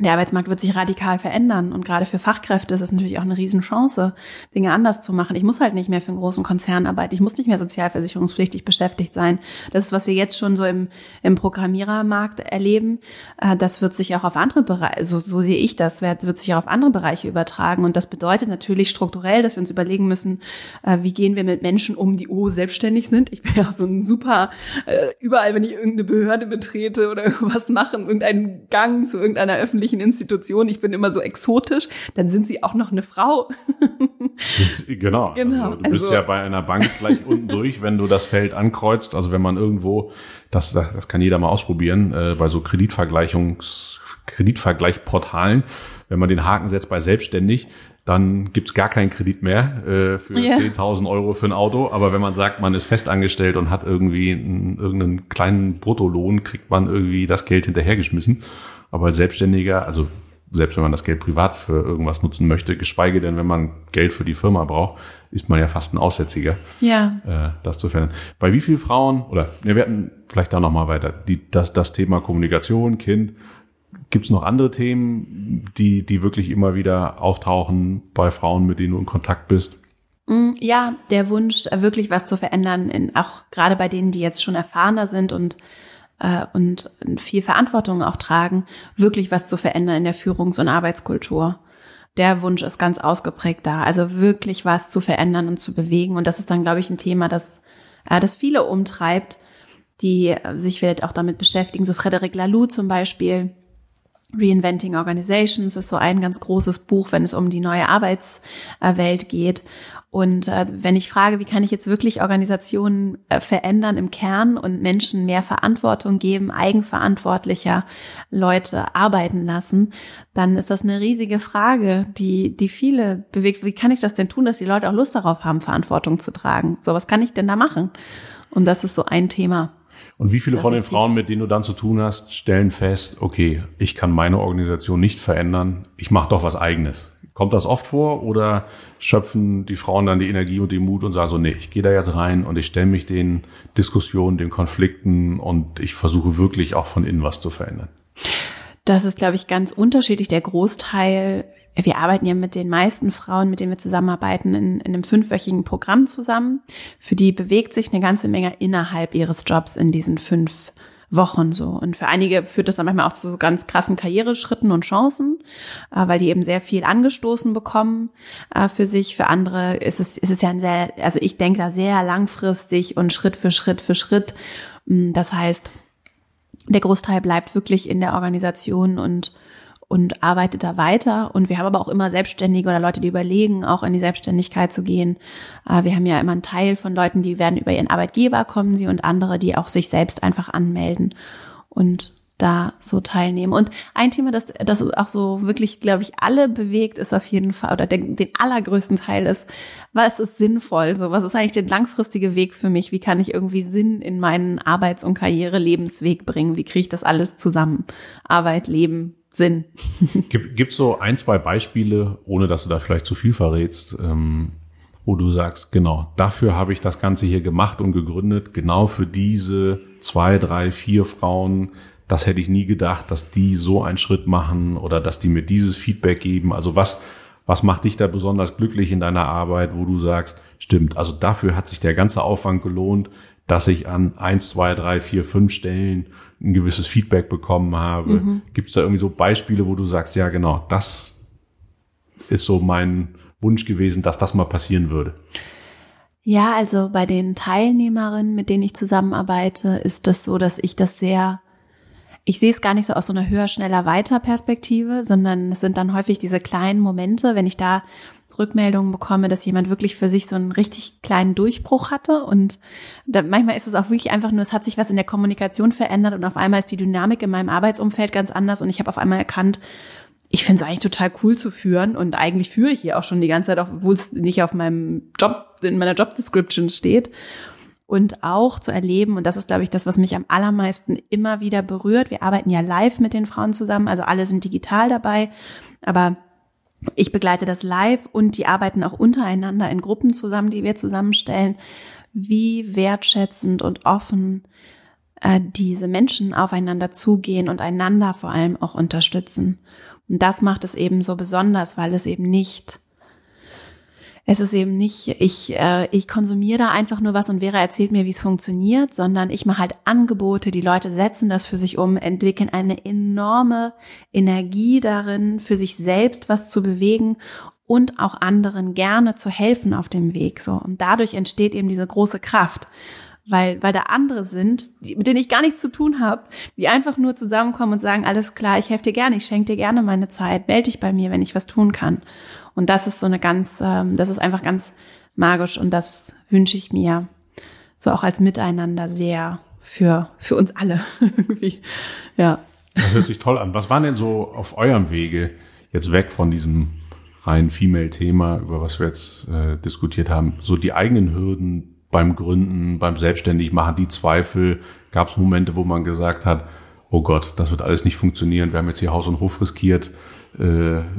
der Arbeitsmarkt wird sich radikal verändern und gerade für Fachkräfte ist es natürlich auch eine Riesenchance, Dinge anders zu machen. Ich muss halt nicht mehr für einen großen Konzern arbeiten, ich muss nicht mehr sozialversicherungspflichtig beschäftigt sein. Das ist, was wir jetzt schon so im, im Programmierermarkt erleben. Äh, das wird sich auch auf andere Bereiche, so, so sehe ich das, wird sich auch auf andere Bereiche übertragen. Und das bedeutet natürlich strukturell, dass wir uns überlegen müssen, äh, wie gehen wir mit Menschen um, die oh selbstständig sind. Ich bin ja so ein super, äh, überall, wenn ich irgendeine Behörde betrete oder irgendwas machen, irgendeinen Gang zu irgendeiner öffentlichen öffentlichen Institutionen, ich bin immer so exotisch, dann sind sie auch noch eine Frau. genau. genau. Also, du bist also, ja bei einer Bank gleich unten durch, wenn du das Feld ankreuzt. Also wenn man irgendwo, das, das, das kann jeder mal ausprobieren, äh, bei so Kreditvergleichungs, Kreditvergleichportalen, wenn man den Haken setzt bei selbstständig, dann gibt's gar keinen Kredit mehr äh, für yeah. 10.000 Euro für ein Auto. Aber wenn man sagt, man ist festangestellt und hat irgendwie einen, irgendeinen kleinen Bruttolohn, kriegt man irgendwie das Geld hinterhergeschmissen. Aber als Selbstständiger, also selbst wenn man das Geld privat für irgendwas nutzen möchte, geschweige denn, wenn man Geld für die Firma braucht, ist man ja fast ein Aussätziger. Ja. Äh, das zu verändern. Bei wie vielen Frauen, oder wir werden vielleicht da nochmal weiter, die, das, das Thema Kommunikation, Kind, gibt es noch andere Themen, die, die wirklich immer wieder auftauchen bei Frauen, mit denen du in Kontakt bist? Mm, ja, der Wunsch, wirklich was zu verändern, in, auch gerade bei denen, die jetzt schon erfahrener sind und äh, und viel Verantwortung auch tragen, wirklich was zu verändern in der Führungs- und Arbeitskultur. Der Wunsch ist ganz ausgeprägt da, also wirklich was zu verändern und zu bewegen. Und das ist dann, glaube ich, ein Thema, das, äh, das viele umtreibt, die sich vielleicht auch damit beschäftigen. So Frederic Laloux zum Beispiel, Reinventing Organizations ist so ein ganz großes Buch, wenn es um die neue Arbeitswelt geht. Und äh, wenn ich frage, wie kann ich jetzt wirklich Organisationen äh, verändern im Kern und Menschen mehr Verantwortung geben, eigenverantwortlicher Leute arbeiten lassen, dann ist das eine riesige Frage, die, die viele bewegt. Wie kann ich das denn tun, dass die Leute auch Lust darauf haben, Verantwortung zu tragen? So, was kann ich denn da machen? Und das ist so ein Thema. Und wie viele von den Frauen, mit denen du dann zu tun hast, stellen fest, okay, ich kann meine Organisation nicht verändern, ich mache doch was eigenes. Kommt das oft vor oder schöpfen die Frauen dann die Energie und den Mut und sagen so, nee, ich gehe da jetzt rein und ich stelle mich den Diskussionen, den Konflikten und ich versuche wirklich auch von innen was zu verändern? Das ist, glaube ich, ganz unterschiedlich. Der Großteil, wir arbeiten ja mit den meisten Frauen, mit denen wir zusammenarbeiten, in, in einem fünfwöchigen Programm zusammen. Für die bewegt sich eine ganze Menge innerhalb ihres Jobs in diesen fünf Wochen so. Und für einige führt das dann manchmal auch zu so ganz krassen Karriereschritten und Chancen, äh, weil die eben sehr viel angestoßen bekommen äh, für sich. Für andere ist es, ist es ja ein sehr, also ich denke da sehr langfristig und Schritt für Schritt für Schritt. Mm, das heißt, der Großteil bleibt wirklich in der Organisation und und arbeitet da weiter. Und wir haben aber auch immer Selbstständige oder Leute, die überlegen, auch in die Selbstständigkeit zu gehen. Äh, wir haben ja immer einen Teil von Leuten, die werden über ihren Arbeitgeber kommen sie und andere, die auch sich selbst einfach anmelden und da so teilnehmen. Und ein Thema, das, das auch so wirklich, glaube ich, alle bewegt, ist auf jeden Fall, oder den, den allergrößten Teil ist, was ist sinnvoll? So, was ist eigentlich der langfristige Weg für mich? Wie kann ich irgendwie Sinn in meinen Arbeits- und Karriere-Lebensweg bringen? Wie kriege ich das alles zusammen? Arbeit, Leben, Sinn. Gibt es so ein, zwei Beispiele, ohne dass du da vielleicht zu viel verrätst, ähm, wo du sagst, genau, dafür habe ich das Ganze hier gemacht und gegründet, genau für diese zwei, drei, vier Frauen, das hätte ich nie gedacht, dass die so einen Schritt machen oder dass die mir dieses Feedback geben. Also was, was macht dich da besonders glücklich in deiner Arbeit, wo du sagst, stimmt, also dafür hat sich der ganze Aufwand gelohnt, dass ich an eins, zwei, drei, vier, fünf Stellen ein gewisses Feedback bekommen habe. Mhm. Gibt es da irgendwie so Beispiele, wo du sagst, ja genau, das ist so mein Wunsch gewesen, dass das mal passieren würde? Ja, also bei den Teilnehmerinnen, mit denen ich zusammenarbeite, ist das so, dass ich das sehr ich sehe es gar nicht so aus so einer höher, schneller, weiter Perspektive, sondern es sind dann häufig diese kleinen Momente, wenn ich da Rückmeldungen bekomme, dass jemand wirklich für sich so einen richtig kleinen Durchbruch hatte. Und da, manchmal ist es auch wirklich einfach nur, es hat sich was in der Kommunikation verändert und auf einmal ist die Dynamik in meinem Arbeitsumfeld ganz anders und ich habe auf einmal erkannt, ich finde es eigentlich total cool zu führen und eigentlich führe ich hier auch schon die ganze Zeit, obwohl es nicht auf meinem Job, in meiner Job Description steht und auch zu erleben, und das ist, glaube ich, das, was mich am allermeisten immer wieder berührt. Wir arbeiten ja live mit den Frauen zusammen, also alle sind digital dabei, aber ich begleite das live und die arbeiten auch untereinander in Gruppen zusammen, die wir zusammenstellen, wie wertschätzend und offen äh, diese Menschen aufeinander zugehen und einander vor allem auch unterstützen. Und das macht es eben so besonders, weil es eben nicht es ist eben nicht, ich, äh, ich konsumiere da einfach nur was und Vera erzählt mir, wie es funktioniert, sondern ich mache halt Angebote, die Leute setzen das für sich um, entwickeln eine enorme Energie darin, für sich selbst was zu bewegen und auch anderen gerne zu helfen auf dem Weg. So. Und dadurch entsteht eben diese große Kraft weil, weil da andere sind, die, mit denen ich gar nichts zu tun habe, die einfach nur zusammenkommen und sagen, alles klar, ich helfe dir gerne, ich schenke dir gerne meine Zeit, melde dich bei mir, wenn ich was tun kann. Und das ist so eine ganz, ähm, das ist einfach ganz magisch und das wünsche ich mir so auch als Miteinander sehr für, für uns alle irgendwie. Ja. Das hört sich toll an. Was waren denn so auf eurem Wege jetzt weg von diesem rein Female-Thema, über was wir jetzt äh, diskutiert haben, so die eigenen Hürden, beim Gründen, beim Selbstständigmachen, die Zweifel, gab es Momente, wo man gesagt hat, oh Gott, das wird alles nicht funktionieren, wir haben jetzt hier Haus und Hof riskiert,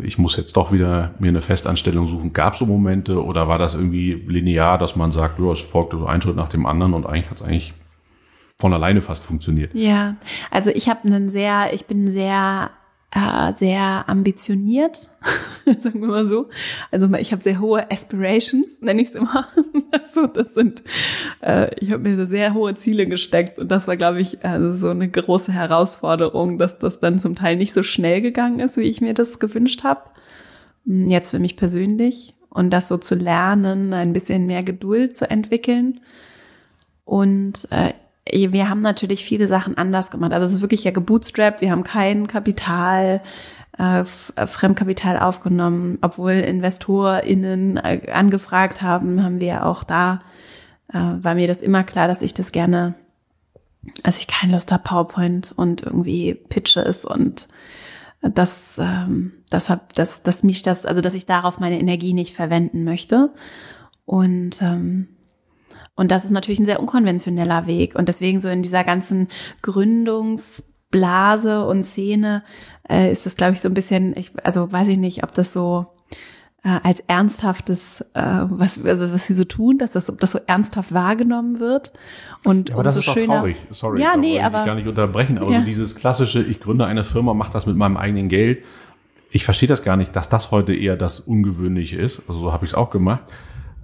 ich muss jetzt doch wieder mir eine Festanstellung suchen. Gab es so Momente oder war das irgendwie linear, dass man sagt, oh, es folgte so ein Schritt nach dem anderen und eigentlich hat es eigentlich von alleine fast funktioniert? Ja, also ich habe einen sehr, ich bin sehr äh, sehr ambitioniert, sagen wir mal so. Also ich habe sehr hohe Aspirations, nenne ich es immer. also das sind, äh, ich habe mir sehr hohe Ziele gesteckt und das war, glaube ich, also so eine große Herausforderung, dass das dann zum Teil nicht so schnell gegangen ist, wie ich mir das gewünscht habe. Hm, jetzt für mich persönlich und das so zu lernen, ein bisschen mehr Geduld zu entwickeln und äh, wir haben natürlich viele Sachen anders gemacht. Also es ist wirklich ja gebootstrapped. Wir haben kein Kapital, äh, äh Fremdkapital aufgenommen, obwohl InvestorInnen äh, angefragt haben, haben wir auch da, äh, war mir das immer klar, dass ich das gerne, also ich keine Lust habe, PowerPoint und irgendwie Pitches und das, ähm, das hab, dass, dass mich das, also dass ich darauf meine Energie nicht verwenden möchte. Und ähm, und das ist natürlich ein sehr unkonventioneller Weg. Und deswegen so in dieser ganzen Gründungsblase und Szene äh, ist das, glaube ich, so ein bisschen, ich, also weiß ich nicht, ob das so äh, als ernsthaftes, äh, was, also was wir so tun, dass das, ob das so ernsthaft wahrgenommen wird. Und ja, aber das ist schöner, auch traurig. Sorry, ja, nee, aber ich gar nicht unterbrechen. Aber ja. so dieses klassische, ich gründe eine Firma, mache das mit meinem eigenen Geld. Ich verstehe das gar nicht, dass das heute eher das Ungewöhnliche ist. Also so habe ich es auch gemacht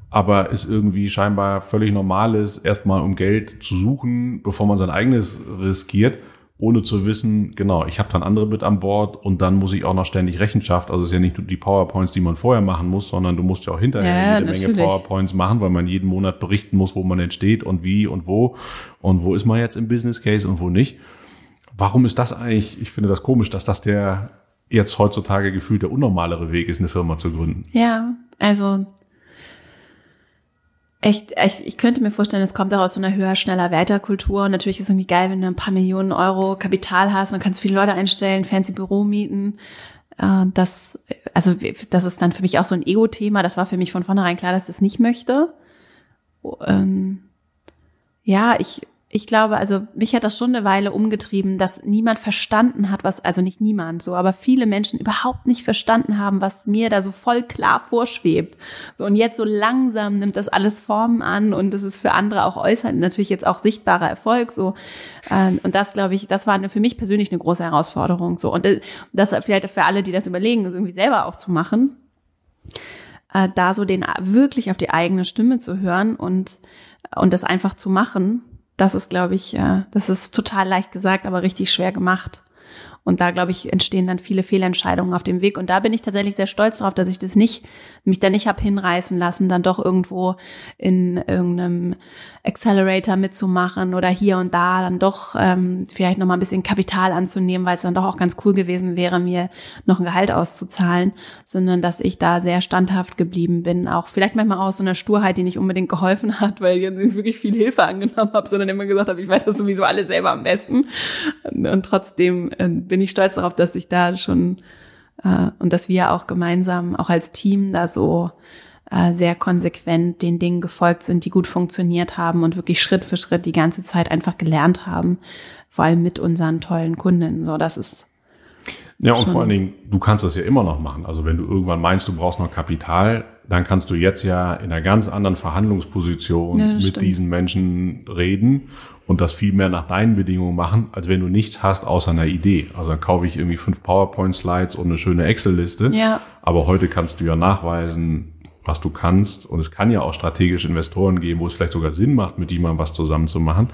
aber es irgendwie scheinbar völlig normal ist, erstmal um Geld zu suchen, bevor man sein eigenes riskiert, ohne zu wissen, genau, ich habe dann andere mit an Bord und dann muss ich auch noch ständig Rechenschaft. Also es ist ja nicht nur die PowerPoints, die man vorher machen muss, sondern du musst ja auch hinterher ja, natürlich. Menge PowerPoints machen, weil man jeden Monat berichten muss, wo man entsteht und wie und wo und wo ist man jetzt im Business Case und wo nicht. Warum ist das eigentlich, ich finde das komisch, dass das der jetzt heutzutage gefühlt der unnormalere Weg ist, eine Firma zu gründen. Ja, also echt, ich, ich könnte mir vorstellen, es kommt auch aus so einer höher, schneller, weiter Kultur. Und natürlich ist es irgendwie geil, wenn du ein paar Millionen Euro Kapital hast und kannst viele Leute einstellen, fancy Büro mieten. Äh, das, also, das ist dann für mich auch so ein Ego-Thema. Das war für mich von vornherein klar, dass ich das nicht möchte. Ja, ich, ich glaube, also mich hat das schon eine Weile umgetrieben, dass niemand verstanden hat, was, also nicht niemand so, aber viele Menschen überhaupt nicht verstanden haben, was mir da so voll klar vorschwebt. So, und jetzt so langsam nimmt das alles Formen an und das ist für andere auch äußerst, natürlich jetzt auch sichtbarer Erfolg, so. Ähm, und das, glaube ich, das war für mich persönlich eine große Herausforderung, so. Und das vielleicht für alle, die das überlegen, irgendwie selber auch zu machen, äh, da so den, wirklich auf die eigene Stimme zu hören und, und das einfach zu machen das ist, glaube ich, äh, das ist total leicht gesagt, aber richtig schwer gemacht. Und da, glaube ich, entstehen dann viele Fehlentscheidungen auf dem Weg. Und da bin ich tatsächlich sehr stolz darauf, dass ich das nicht, mich da nicht hab hinreißen lassen, dann doch irgendwo in irgendeinem Accelerator mitzumachen oder hier und da dann doch ähm, vielleicht nochmal ein bisschen Kapital anzunehmen, weil es dann doch auch ganz cool gewesen wäre, mir noch ein Gehalt auszuzahlen, sondern dass ich da sehr standhaft geblieben bin. Auch vielleicht manchmal aus so einer Sturheit, die nicht unbedingt geholfen hat, weil ich nicht wirklich viel Hilfe angenommen habe, sondern immer gesagt habe, ich weiß das sowieso alle selber am besten. Und trotzdem äh, bin ich stolz darauf, dass ich da schon äh, und dass wir auch gemeinsam, auch als Team da so äh, sehr konsequent den Dingen gefolgt sind, die gut funktioniert haben und wirklich Schritt für Schritt die ganze Zeit einfach gelernt haben, vor allem mit unseren tollen Kunden. So, das ist ja, und vor allen Dingen, du kannst das ja immer noch machen. Also wenn du irgendwann meinst, du brauchst noch Kapital, dann kannst du jetzt ja in einer ganz anderen Verhandlungsposition ja, mit stimmt. diesen Menschen reden und das viel mehr nach deinen Bedingungen machen, als wenn du nichts hast außer einer Idee. Also dann kaufe ich irgendwie fünf PowerPoint-Slides und eine schöne Excel-Liste. Ja. Aber heute kannst du ja nachweisen, was du kannst. Und es kann ja auch strategische Investoren geben, wo es vielleicht sogar Sinn macht, mit jemandem was zusammen zu machen.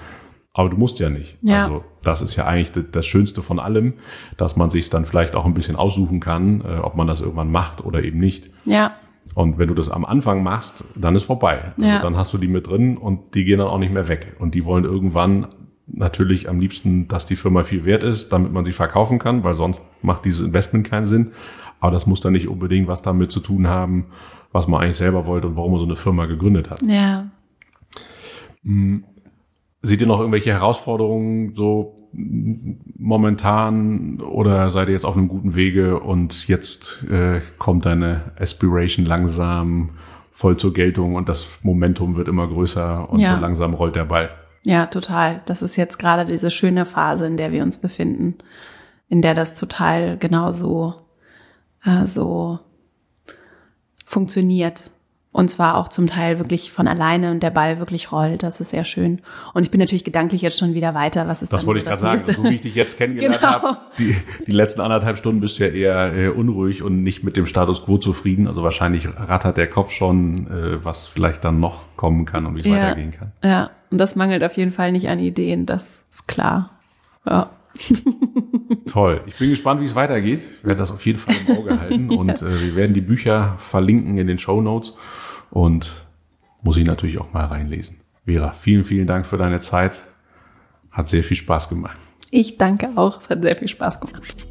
Aber du musst ja nicht. Ja. Also das ist ja eigentlich das Schönste von allem, dass man sich dann vielleicht auch ein bisschen aussuchen kann, äh, ob man das irgendwann macht oder eben nicht. Ja. Und wenn du das am Anfang machst, dann ist vorbei. Also ja. dann hast du die mit drin und die gehen dann auch nicht mehr weg. Und die wollen irgendwann natürlich am liebsten, dass die Firma viel wert ist, damit man sie verkaufen kann, weil sonst macht dieses Investment keinen Sinn. Aber das muss dann nicht unbedingt was damit zu tun haben, was man eigentlich selber wollte und warum man so eine Firma gegründet hat. Ja. Hm. Seht ihr noch irgendwelche Herausforderungen so momentan oder seid ihr jetzt auf einem guten Wege und jetzt äh, kommt deine Aspiration langsam voll zur Geltung und das Momentum wird immer größer und ja. so langsam rollt der Ball? Ja, total. Das ist jetzt gerade diese schöne Phase, in der wir uns befinden, in der das total genauso äh, so funktioniert. Und zwar auch zum Teil wirklich von alleine und der Ball wirklich rollt. Das ist sehr schön. Und ich bin natürlich gedanklich jetzt schon wieder weiter. Was ist das wollte so ich gerade sagen. So wie ich dich jetzt kennengelernt genau. habe, die, die letzten anderthalb Stunden bist du ja eher äh, unruhig und nicht mit dem Status quo zufrieden. Also wahrscheinlich rattert der Kopf schon, äh, was vielleicht dann noch kommen kann und wie es ja, weitergehen kann. Ja, und das mangelt auf jeden Fall nicht an Ideen. Das ist klar. Ja. Toll. Ich bin gespannt, wie es weitergeht. Ich werde das auf jeden Fall im Auge halten und äh, wir werden die Bücher verlinken in den Show Notes und muss ich natürlich auch mal reinlesen. Vera, vielen, vielen Dank für deine Zeit. Hat sehr viel Spaß gemacht. Ich danke auch. Es hat sehr viel Spaß gemacht.